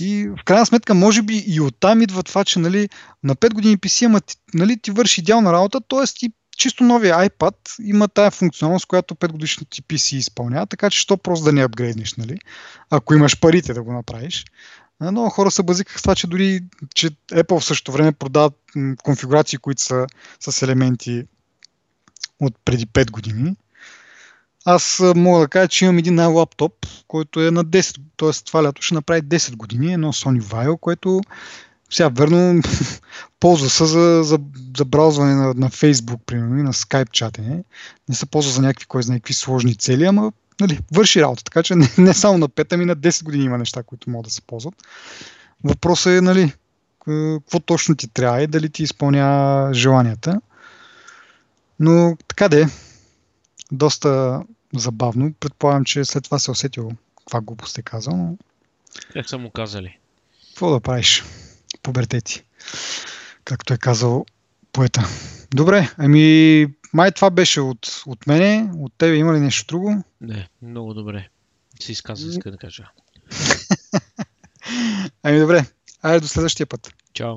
И в крайна сметка, може би и оттам идва това, че нали, на 5 години PC, ама нали, ти върши идеална работа, т.е. ти чисто новия iPad има тая функционалност, която 5 годишно ти PC изпълнява, така че що просто да не апгрейднеш, нали? ако имаш парите да го направиш. Много хора се базикаха с това, че дори че Apple в същото време продават конфигурации, които са с елементи от преди 5 години. Аз мога да кажа, че имам един лаптоп, който е на 10, т.е. това лято ще направи 10 години, едно Sony Vaio, което сега верно ползва се за, за, за браузване на, на Facebook, примерно, и на Skype чатене. Не се ползва за някакви, кой за някакви сложни цели, ама нали, върши работа. Така че не, не само на 5, ами на 10 години има неща, които могат да се ползват. Въпросът е, нали, какво точно ти трябва и дали ти изпълнява желанията. Но така де, доста забавно. Предполагам, че след това се усетил каква глупост е казал. Но... Как са му казали? Какво да правиш? Пубертети. Както е казал поета. Добре, ами май това беше от, от мене. От тебе има ли нещо друго? Не, много добре. Си изказа, иска да кажа. ами добре. Айде до следващия път. Чао.